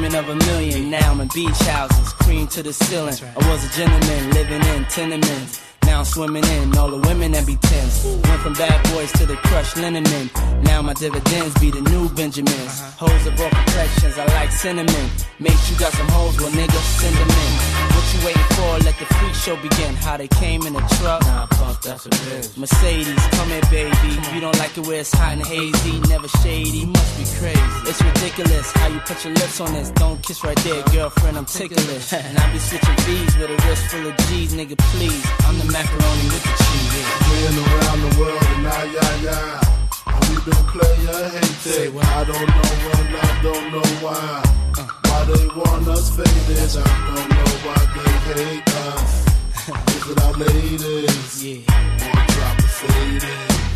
dreaming of a million. Now I'm in beach houses, cream to the ceiling. I was a gentleman living in tenements. Now I'm swimming in all the women that be tense. Went from bad boys to the crushed linen men. Now my dividends be the new Benjamins. Hoes of all complexions, I like cinnamon. Make you got some hoes, well nigga, send them in. What you waiting for? Let the freak show begin. How they came in a truck. Nah, fuck, that's a bitch. Mercedes, come here, baby. You don't like it where it's hot and hazy, never shady. Must be crazy. It's ridiculous how you put your lips on this. Don't kiss right there, girlfriend. I'm ticklish. and I be switching V's with a wrist full of G's, nigga. Please, I'm the macaroni with the cheese. Been around the world and now, yeah, yeah. We been player hated. I don't know when, I don't know why. Why they want us faded. I don't know why they hate us. Is it our ladies? Yeah. Or drop the faded?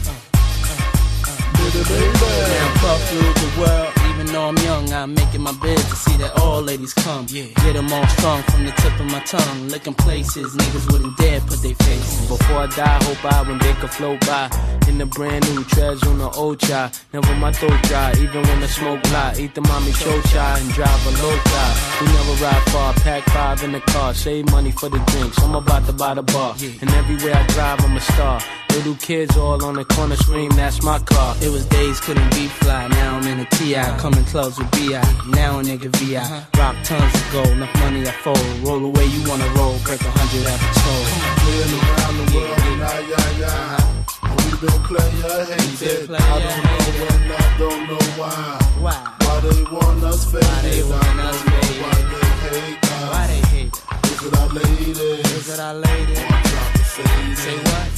Uh, uh, uh. Baby, baby. Now puff through the world, even though I'm young, I'm making my bed to see that all ladies come. Yeah. Get them all strong from the tip of my tongue. Licking places niggas wouldn't dare put their faces. Before I die, hope I when they could float by in the brand new treads on the old chai. Never my throat dry, even when I smoke lot. Eat the mommy show chai and drive a low tie. We never ride far, pack five in the car, save money for the drinks. I'm about to buy the bar, and everywhere I drive, I'm a star. Little kids all on the corner scream, that's my car. It was days couldn't be fly, now I'm in a TI. Coming clubs with BI, now a nigga VI. Uh-huh. Rock tons of gold, enough money I fold. Roll away, you wanna roll, break a hundred. Been around the world and now, yeah, yeah. And we been player hated. I don't know when, I don't know why. Why? Why they want us faded. they want us why they hate us. Why they hate us? Is it our ladies? Is it our ladies? Or drop the faded? Say what?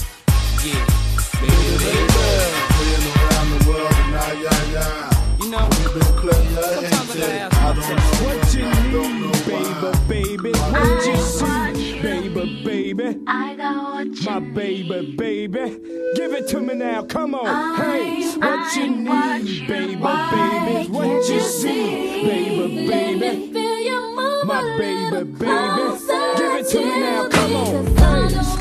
Yeah. Baby, baby. Been around the world and now, yeah, yeah. You know, we been player hated. I don't know what you I don't know why. baby. What you see, baby, baby? I got what you My baby, baby. Give it to me now, come on. hey, what you need, baby, baby? What you see, baby, baby? My baby, baby. Give it to me now, come on. Hey,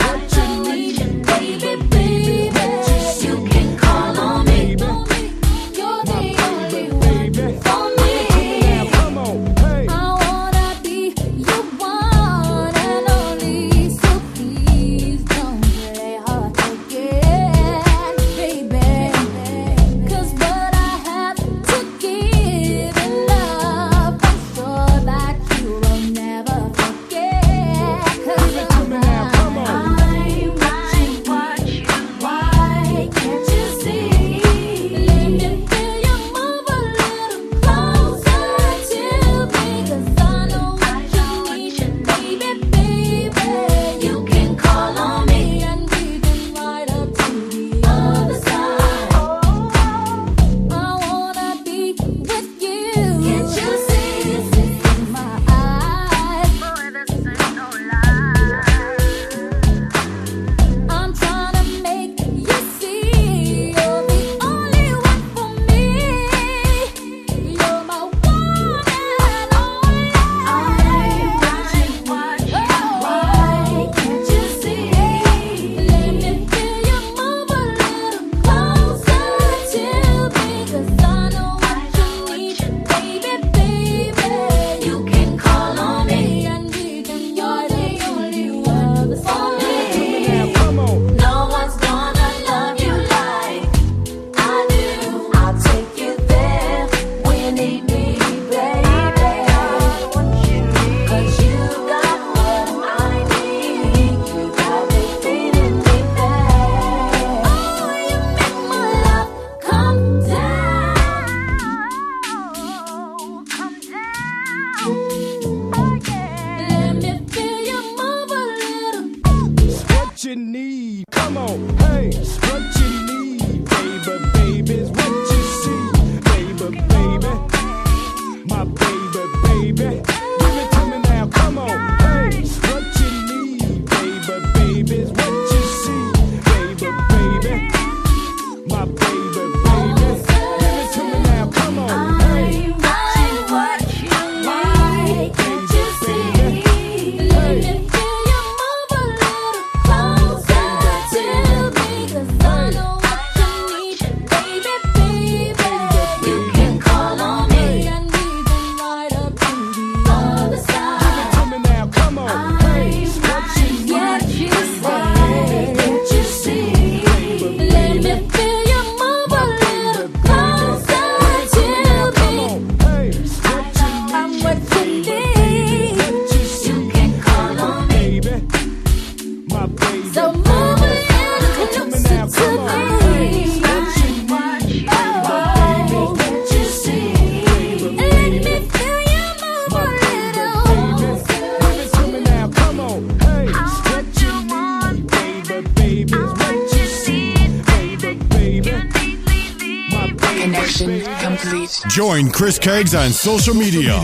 you need. Come on. Join Chris Caggs on social media.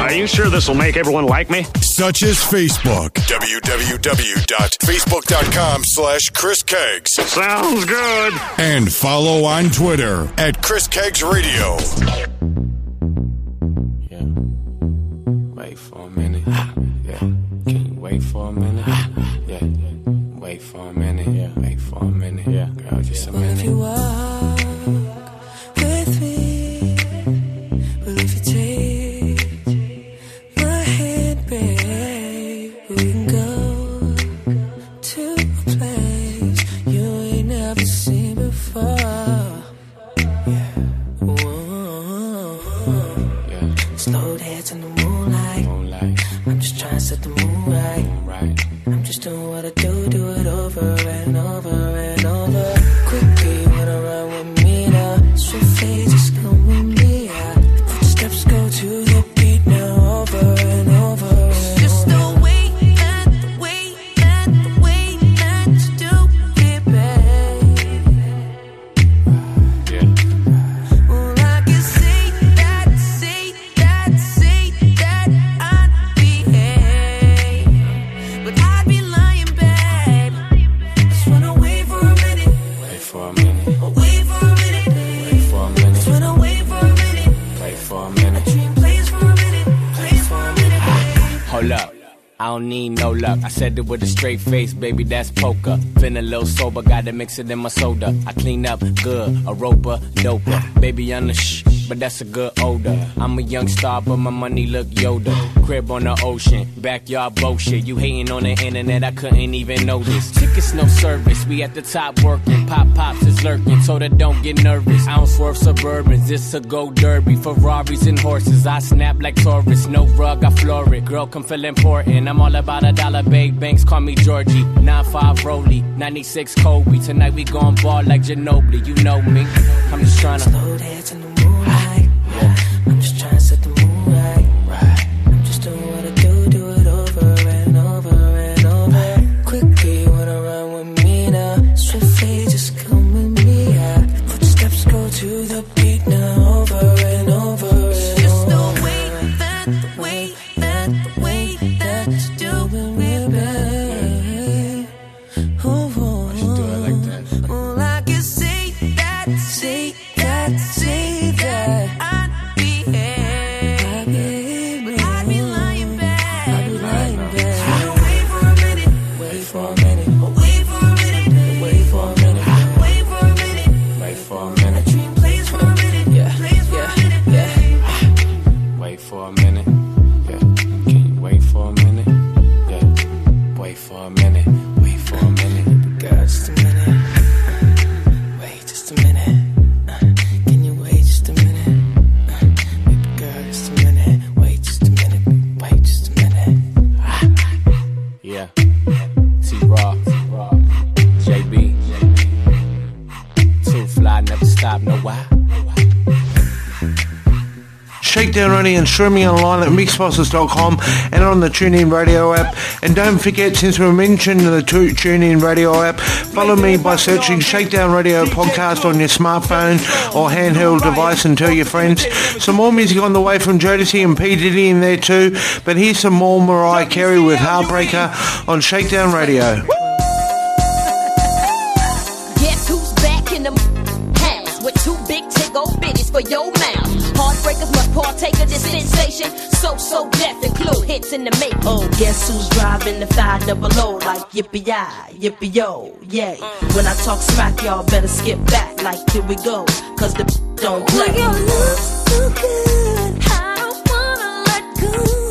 Are you sure this will make everyone like me? Such as Facebook. www.facebook.com slash Chris Caggs. Sounds good. And follow on Twitter at Chris Caggs Radio. Straight face, baby, that's poker. Feeling a little sober, gotta mix it in my soda. I clean up good, a roper, doper. Baby, I'm the shh, but that's a good odor. I'm a young star, but my money look Yoda. Crib on the ocean, backyard bullshit. You hating on the internet, I couldn't even notice. Tickets, no service, we at the top working. Pop pops is lurking, so that don't get nervous. I don't swerve suburbans, this a go derby. Ferraris and horses, I snap like Taurus. No rug, I floor it. Girl, come feel important. I'm all about a dollar, big banks, call me Georgie. 9-5 Rolly, 96 Kobe. Tonight we gon' ball like Ginobili, you know me. I'm just tryna Slow And streaming online at mixxbosses.com and on the TuneIn Radio app. And don't forget, since we mentioned the tu- TuneIn Radio app, follow me by searching Shakedown Radio Podcast on your smartphone or handheld device and tell your friends. Some more music on the way from Jodeci and P. Diddy in there too. But here's some more Mariah Carey with Heartbreaker on Shakedown Radio. Guess who's driving the five double O like yippee yi, yippee yo, yay. When I talk smack, y'all better skip back like here we go, cause the don't play. Your looks so good, I don't wanna let go.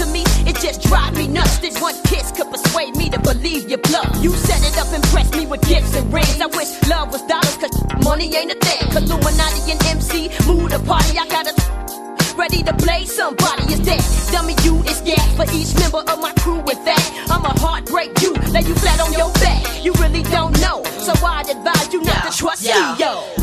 To me, it just drives me nuts. This one kiss could persuade me to believe your bluff. You set it up, and impressed me with gifts and rings. I wish love was dollars, cause money ain't a thing. Cause Illuminati and MC, move the party. I got a ready to play somebody is dead. Dummy, you is gas for each member of my crew. With that, I'ma heartbreak you, lay you flat on your back. You really don't know, so I'd advise you not to trust me, yo.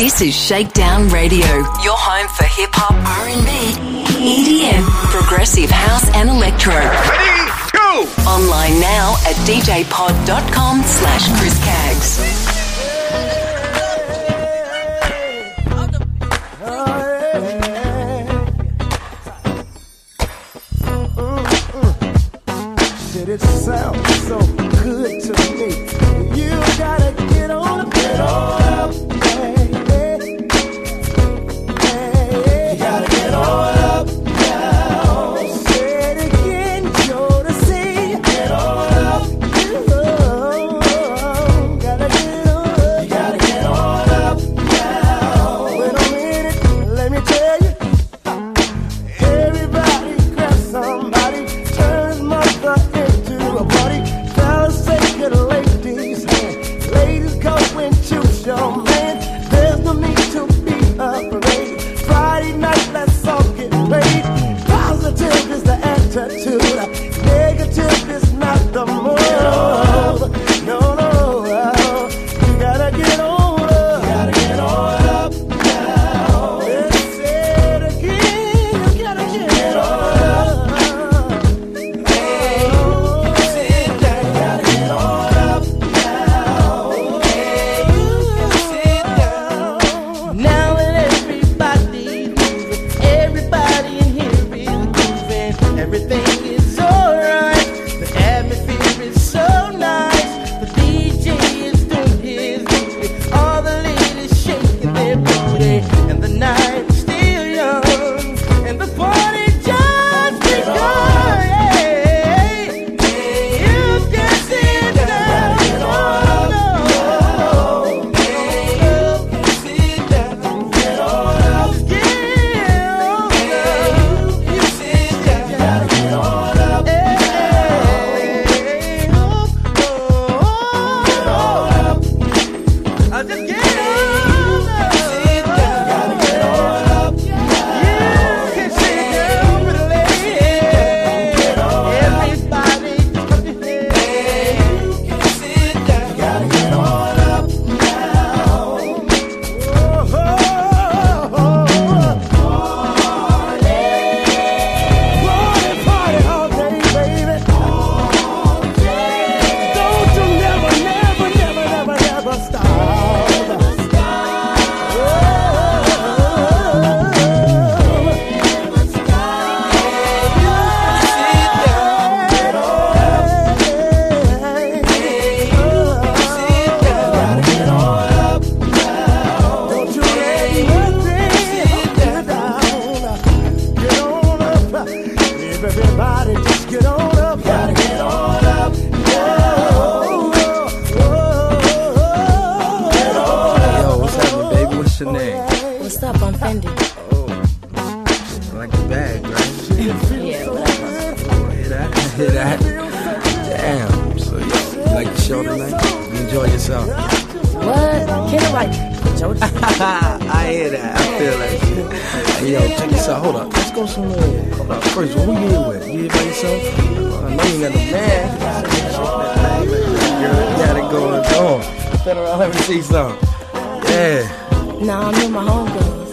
This is Shakedown Radio, your home for hip hop, R&B, EDM, progressive house and electro. Ready, go! Online now at djpod.com slash Chris Caggs. What's your name? What's up? I'm Fendi. I like the bag, right? yeah, whatever. Oh, hear that? Hear that? Damn. So, yo, you like the show tonight? You enjoy yourself? What? Can't nobody Joe. I hear that. I feel that shit. Hey, yo, check this out. Hold up. Let's go somewhere. Hold up. First, who you here with? You here by yourself? I know you ain't got no man. You got it going on. Turn around, let me see something. Yeah. Now I'm with my homegirls.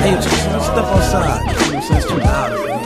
Hey, just step outside. It's too loud.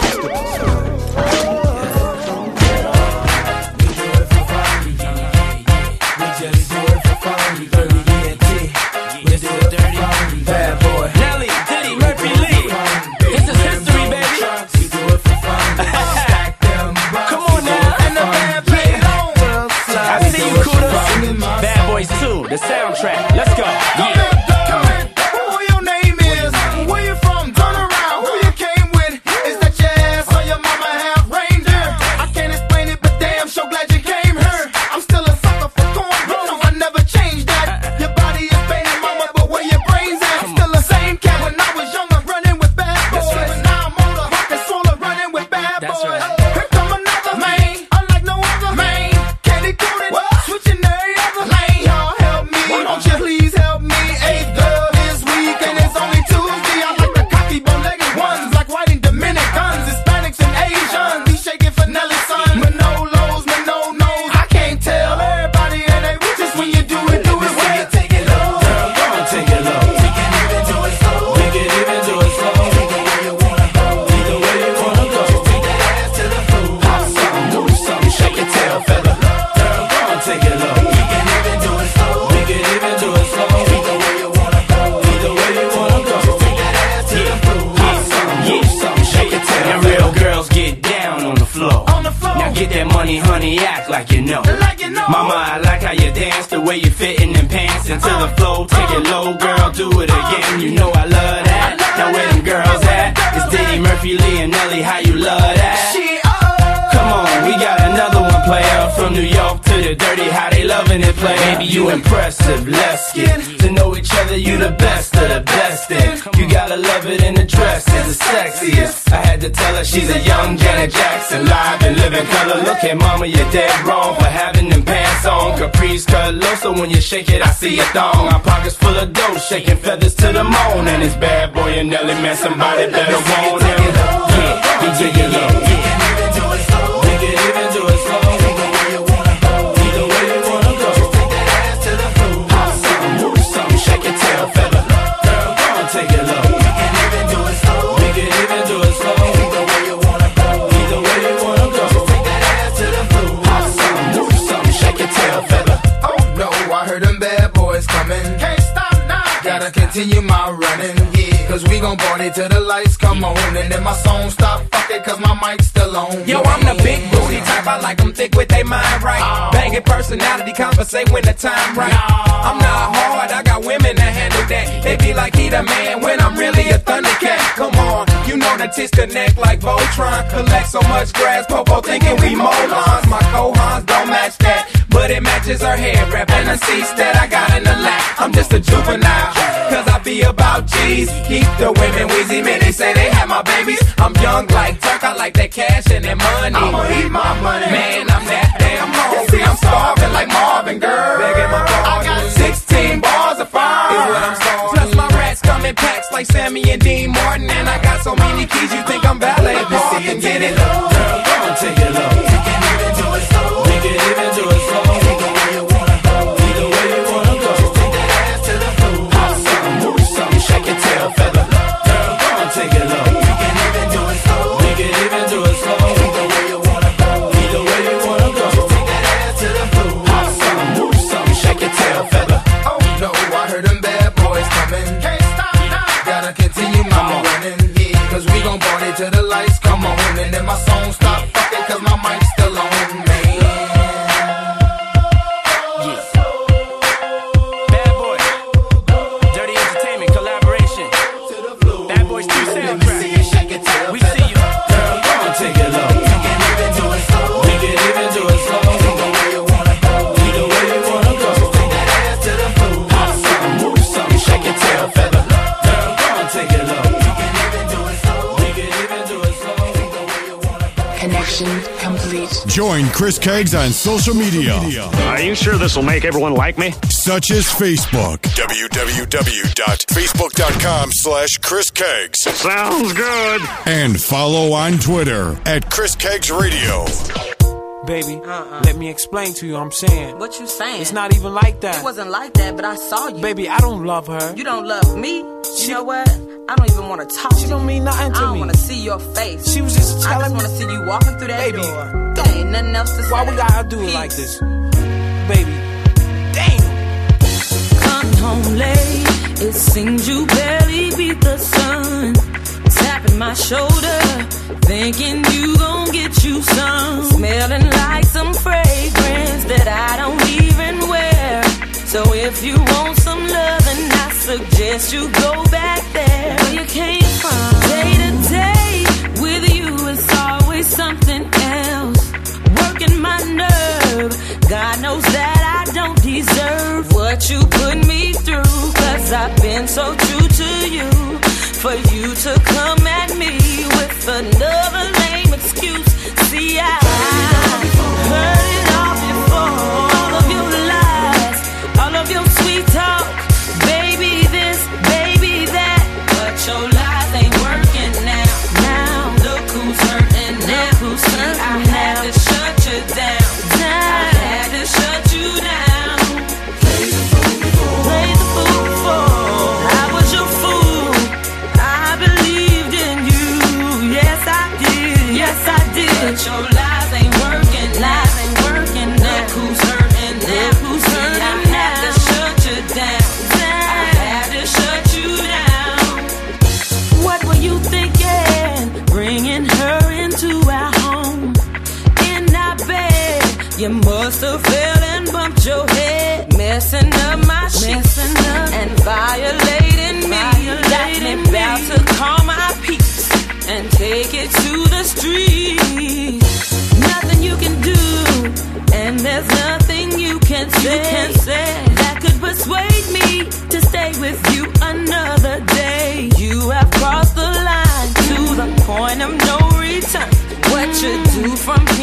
Eat my money. Man, I'm that damn hungry. I'm starving like Marvin, girl. I got 16 bars of fire. Plus my rats come in packs like Sammy and Dean Martin. And I got so many keys, you think I'm valet. Park and get it. Girl, run to your love. hashtags on social media. Are you sure this will make everyone like me? Such as Facebook. www.facebook.com slash Chris Caggs. Sounds good. And follow on Twitter at Chris Caggs Radio. Baby, uh-uh. let me explain to you I'm saying. What you saying? It's not even like that. It wasn't like that, but I saw you. Baby, I don't love her. You don't love me? She, you know what? I don't even want to talk she to you. don't mean nothing to me. I don't want to see your face. She was just telling me. I just want to see you walking through that Baby. door. Ain't nothing else to say. Why we gotta do Peace. it like this, baby? Damn. Come home late. It seems you barely beat the sun. Tapping my shoulder, thinking you gon' get you some. Smelling like some fragrance that I don't even wear. So if you want some loving, I suggest you go back there where you came from. Day to day with you, it's always something working my nerve. God knows that I don't deserve what you put me through. Cause I've been so true to you. For you to come at me with another lame excuse. See, I from here.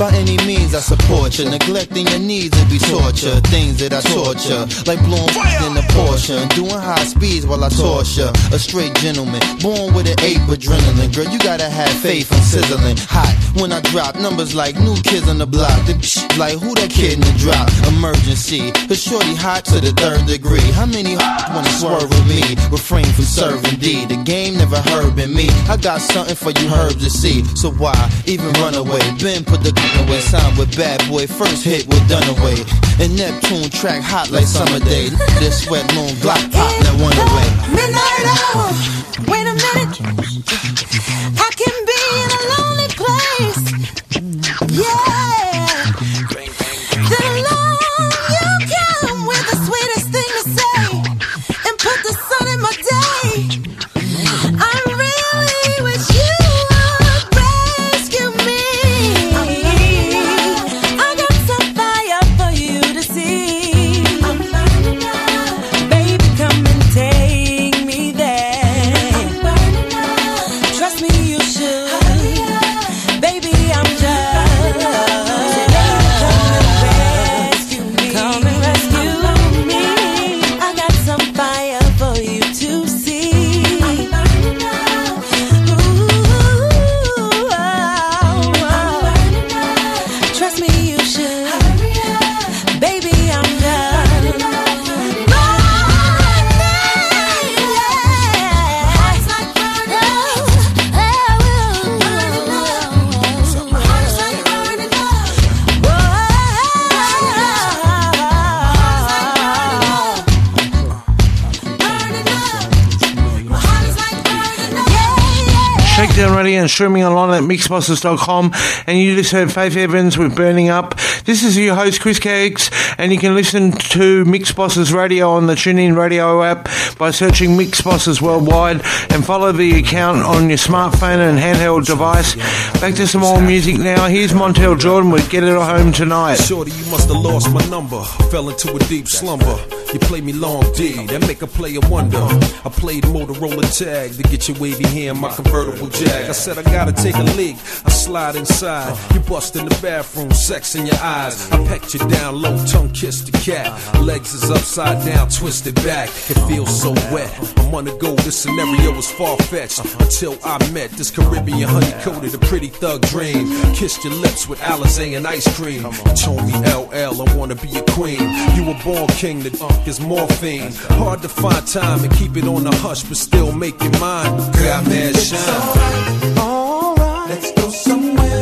By any means, I support you. Neglecting your needs would be torture. Things that I torture, like blowing in the Porsche doing high speeds while I torture. A straight gentleman, born with an ape adrenaline. Girl, you gotta have faith. I'm sizzling hot when I drop numbers like new kids on the block. The psh, like who that kid in the drop? Emergency, the shorty hot to the third degree. How many wanna swerve with me? Refrain from serving D. The game never heard in me. I got something for you herbs to see. So why even run away? Ben put the away. Signed with Bad Boy. First hit with Dunaway. And Neptune track hot like summer day. This sweat moon block pop that one away. Midnight hour. Wait a minute. I can streaming online at mixxbosses.com. And you just heard Faith Evans with Burning Up. This is your host, Chris Caggs, and you can listen to Mixxbosses Radio on the TuneIn Radio app by searching Mixxbosses Worldwide and follow the account on your smartphone and handheld device. Back to some more music now. Here's Montell Jordan with Get It Home Tonight. Shorty, you must have lost my number. Fell into a deep slumber. You play me long D, that make a player wonder. I played Motorola tag to get your wavy in my convertible jag. I said I gotta take a leak. I slide inside. You bust in the bathroom, sex in your eyes. I pecked you down low, tongue kiss the cat. Legs is upside down, twisted back. It feels so wet. I'm on the go. This scenario was far fetched until I met this Caribbean honey coated, a pretty thug dream. Kissed your lips with Alizé and ice cream. You told me LL, I wanna be a queen. You were born king, the dunk is morphine. Hard to find time and keep it on the hush, but still make it mine. Got mad shine. Alright, let's go somewhere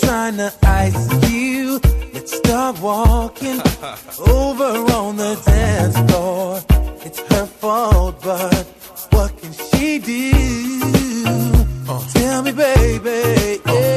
trying to ice you. Let's start walking over on the dance floor. It's her fault, but what can she do? Uh. Tell me, baby. Uh. Yeah.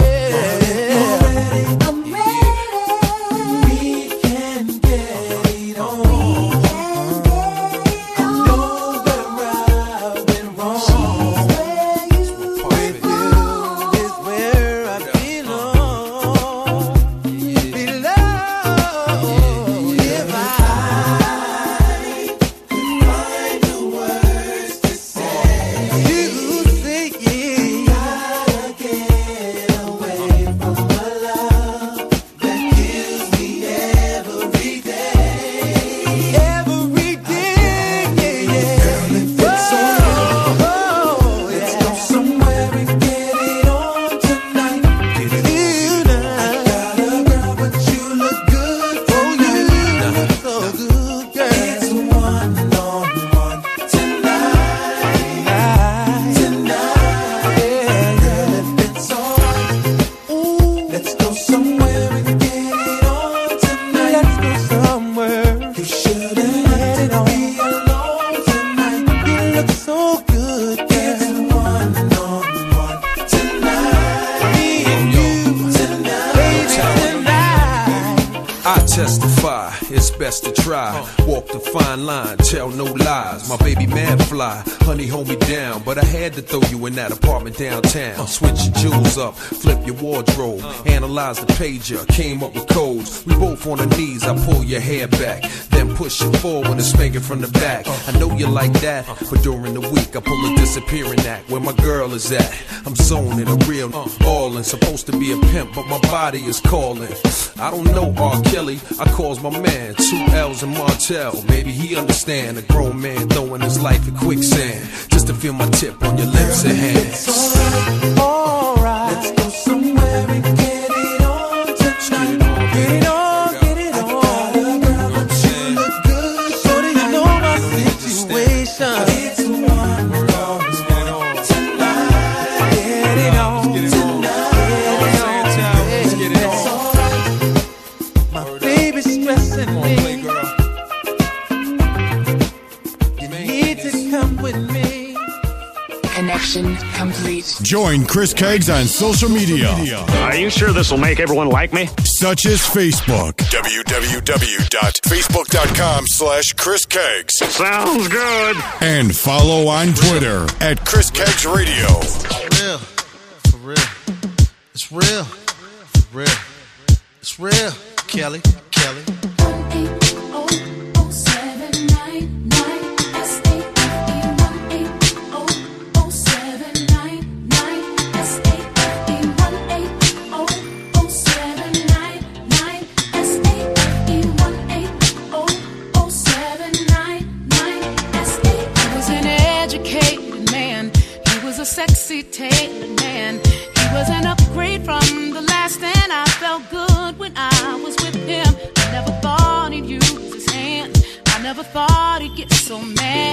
the pager, came up with codes. We both on our knees, I pull your hair back, then push it forward and spank it from the back. I know you like that, but during the week I pull a disappearing act where my girl is at. I'm zoning, a real all in, supposed to be a pimp, but my body is calling. I don't know R. Kelly, I calls my man, two L's and Martell. Maybe he understand a grown man throwing his life in quicksand just to feel my tip on your lips and hands. Join Chris Caggs on social media. Are you sure this will make everyone like me? Such as Facebook. www.facebook.com slash Chris Caggs. Sounds good. And follow on Twitter at Chris Caggs Radio. Real. For real. It's real. For real. It's real. Kelly. Kelly. so mad.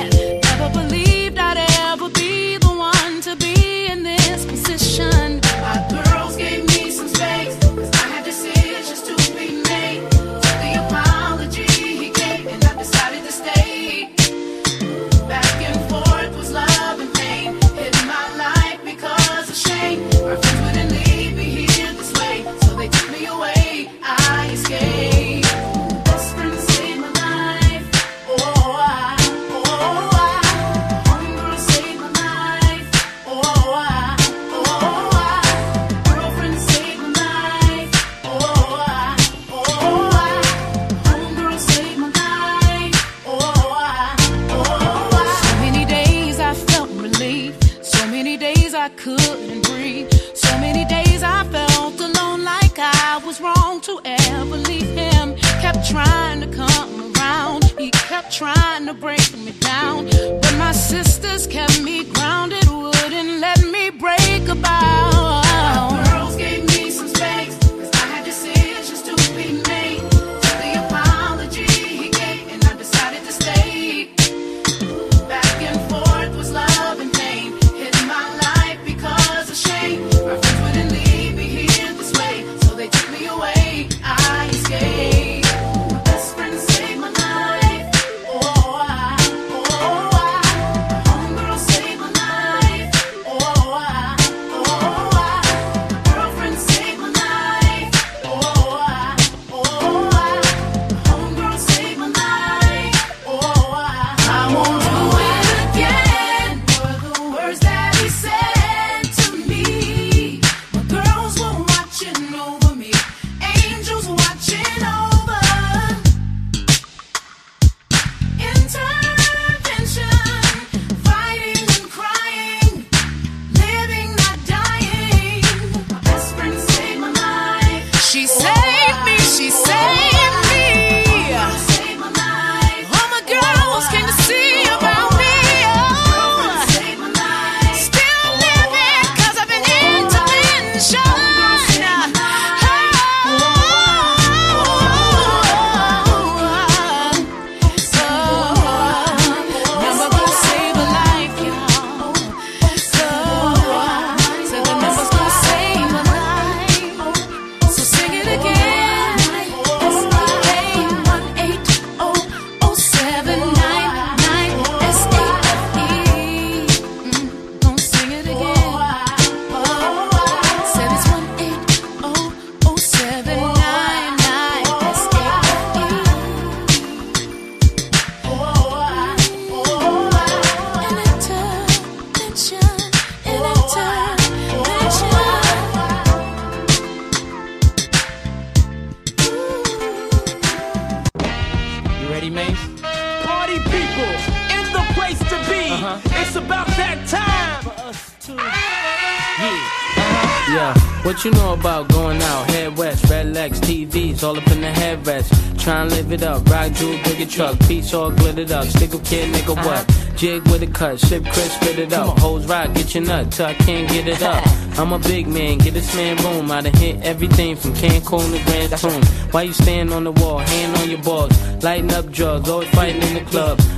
All glittered up. Stick a kid, nigga, what? Jig with a cut, sip Chris, spit it up. Hoes rock, get your nut till I can't get it up. I'm a big man, get this man room. I done hit everything from Cancun to Grand Tune. Why you stand on the wall, hand on your balls, lighting up drugs, always fighting in the club.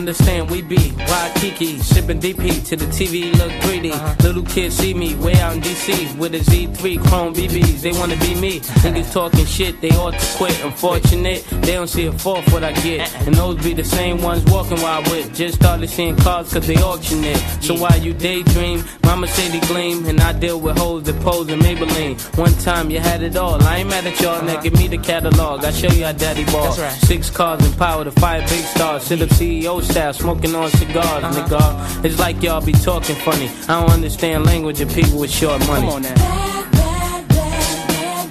Understand, we be Waikiki, sipping DP to the TV, look greedy. Uh-huh. Little kids see me way out in DC with a Z3 Chrome BBs. They wanna be me. Niggas talking shit, they ought to quit. Unfortunate, they don't see a fourth what I get. Uh-uh. And those be the same ones walking while I whip. Just started seeing cars cause they auction it. So while you daydream, mama say they gleam. And I deal with hoes that pose in Maybelline. One time you had it all. I ain't mad at y'all, now uh-huh. give me the catalog. I show you how daddy ball. Right. Six cars and power to five big stars. Sit up CEO style, smoking on cigars, nigga. It's like y'all be talking funny. I don't understand language of people with short money. Come on now. Bad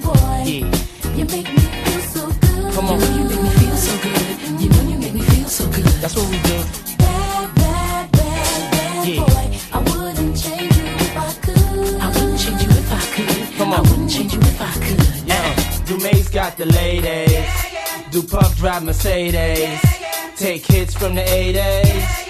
boy. You make me feel so good. Come on. You know you make me feel so good. You know you make me feel so good. That's what we do. Bad, bad, bad, bad Yeah. boy. I wouldn't change you if I could. I wouldn't change you if I could. Come I on. wouldn't change you if I could. Yeah. Dumaze got the ladies. Do Puff drive Mercedes. Take hits from the 80s.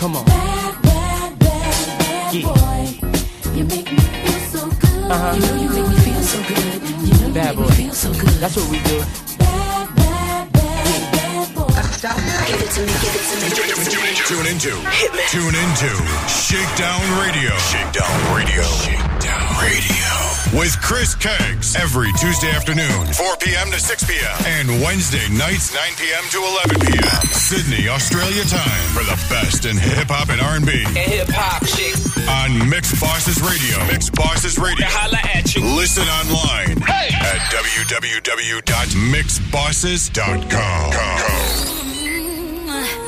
Come on. Bad, bad, bad Yeah. boy. You make me feel so good. Uh-huh. You know you make me feel so good. You know you Bad make boy. me feel so good. That's what we do. Give it to me, give it to me, give it to me. Tune into, tune into Shakedown Radio. Shakedown Radio. Shakedown Radio. With Chris Caggs every Tuesday afternoon, 4 p.m. to 6 p.m. And Wednesday nights, 9 p.m. to 11 p.m. Sydney, Australia time for the best in hip hop and R&B. And hip hop shit. On Mixxbosses Radio. Mixxbosses Radio. Holla at you. Listen online at www.mixxbosses.com. Here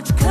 much.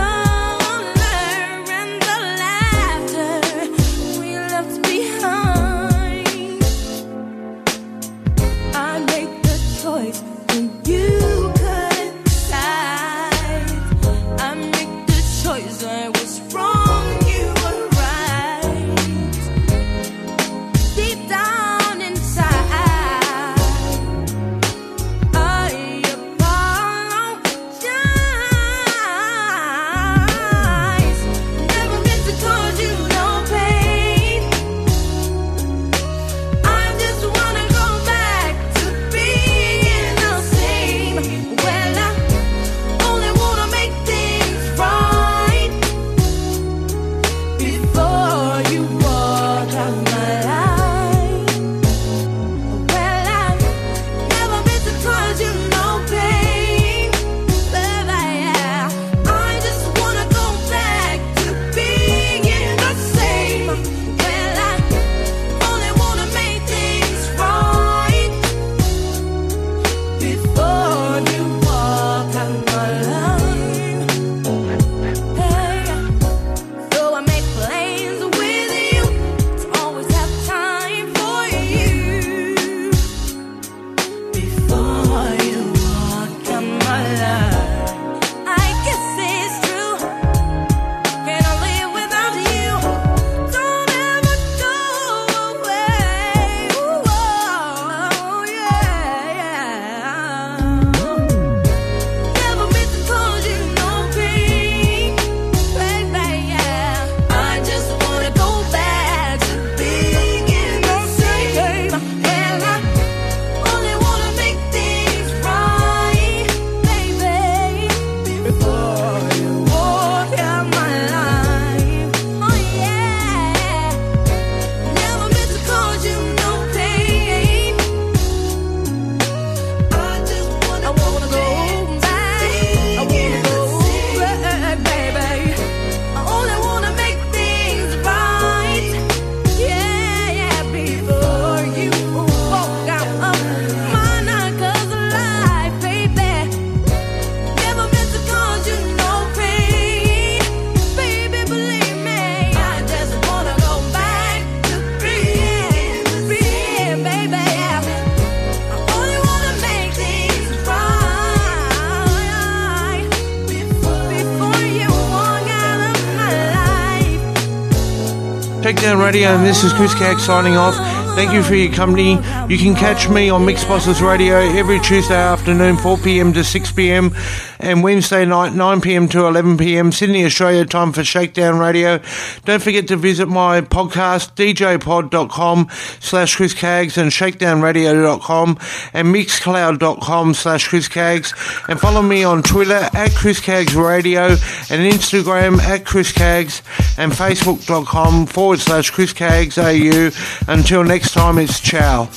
Shakedown Radio, and this is Chris Cag signing off. Thank you for your company. You can catch me on Mixxbosses Radio every Tuesday afternoon, 4 p.m. to 6 p.m., and Wednesday night, 9 p.m. to 11 p.m., Sydney, Australia time for Shakedown Radio. Don't forget to visit my podcast, djpod.com slash Chris Caggs and shakedownradio.com and mixcloud.com slash Chris Caggs. And follow me on Twitter at Chris Caggs Radio and Instagram at Chris Caggs and facebook.com forward slash Chris KXAU. Until next time, it's ciao.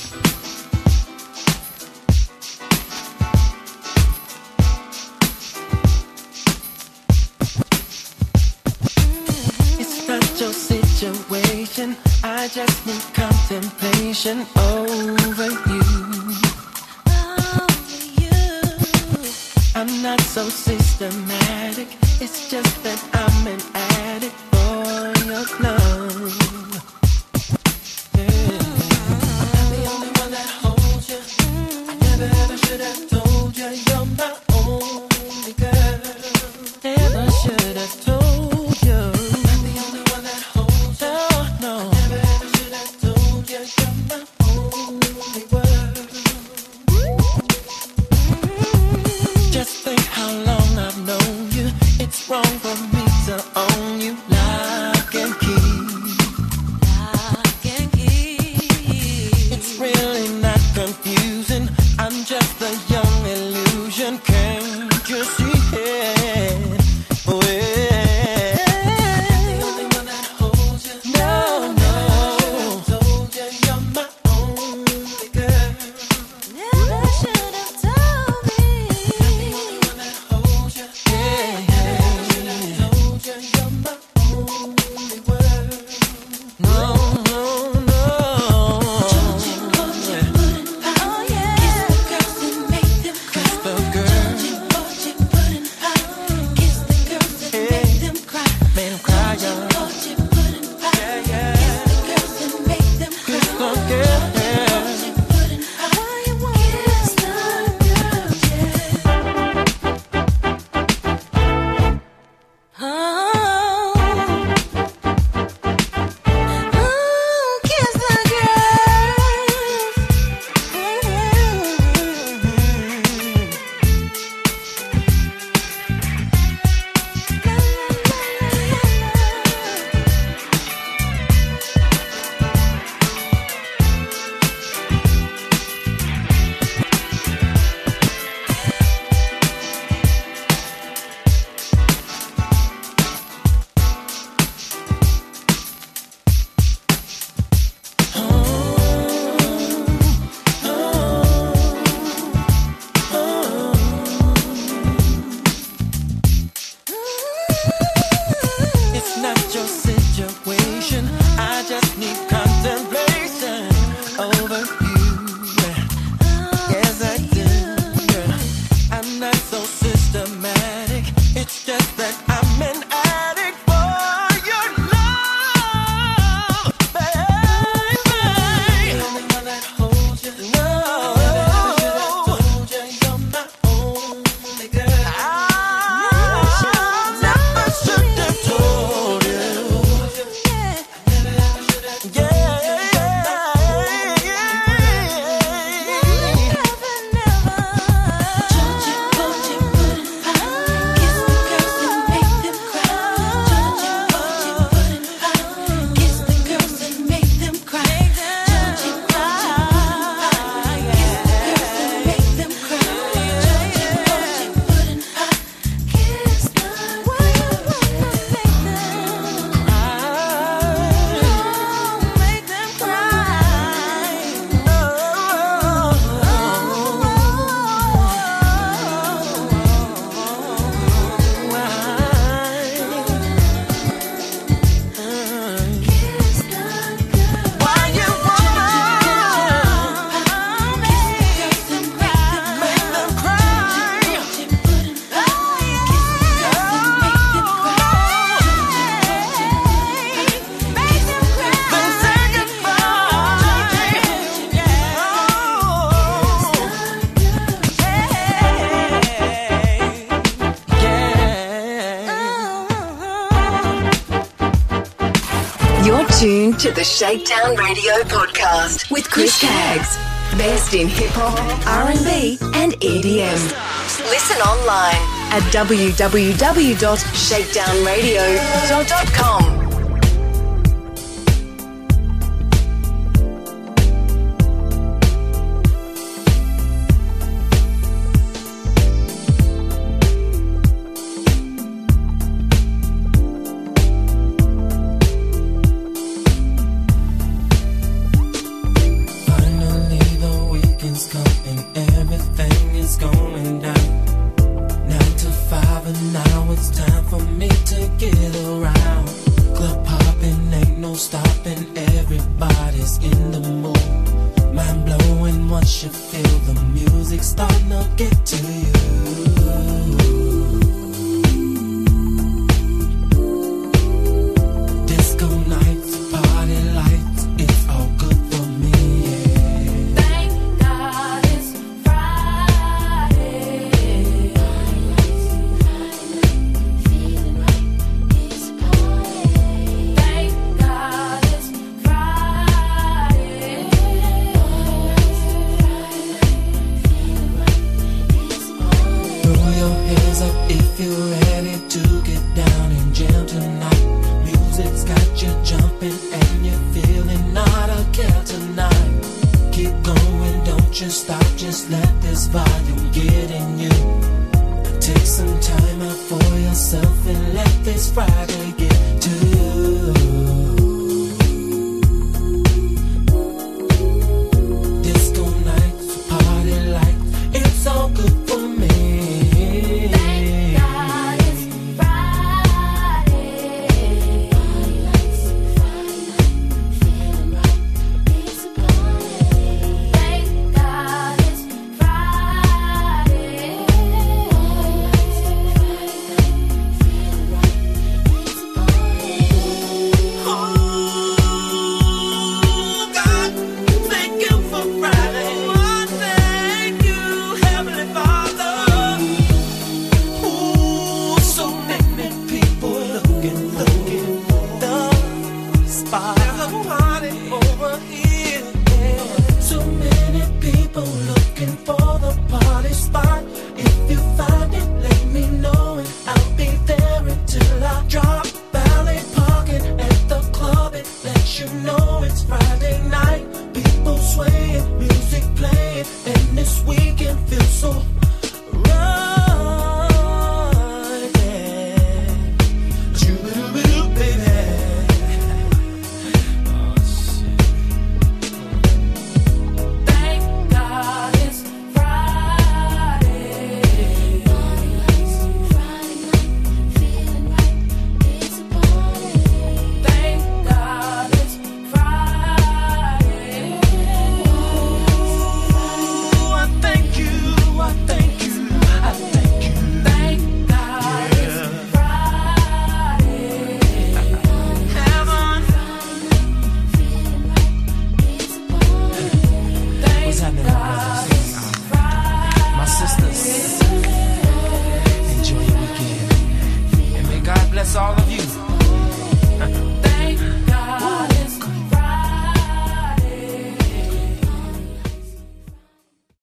You're tuned to the Shakedown Radio podcast with Chris Caggs. Best in hip hop, R&B and EDM. Listen online at www.shakedownradio.com.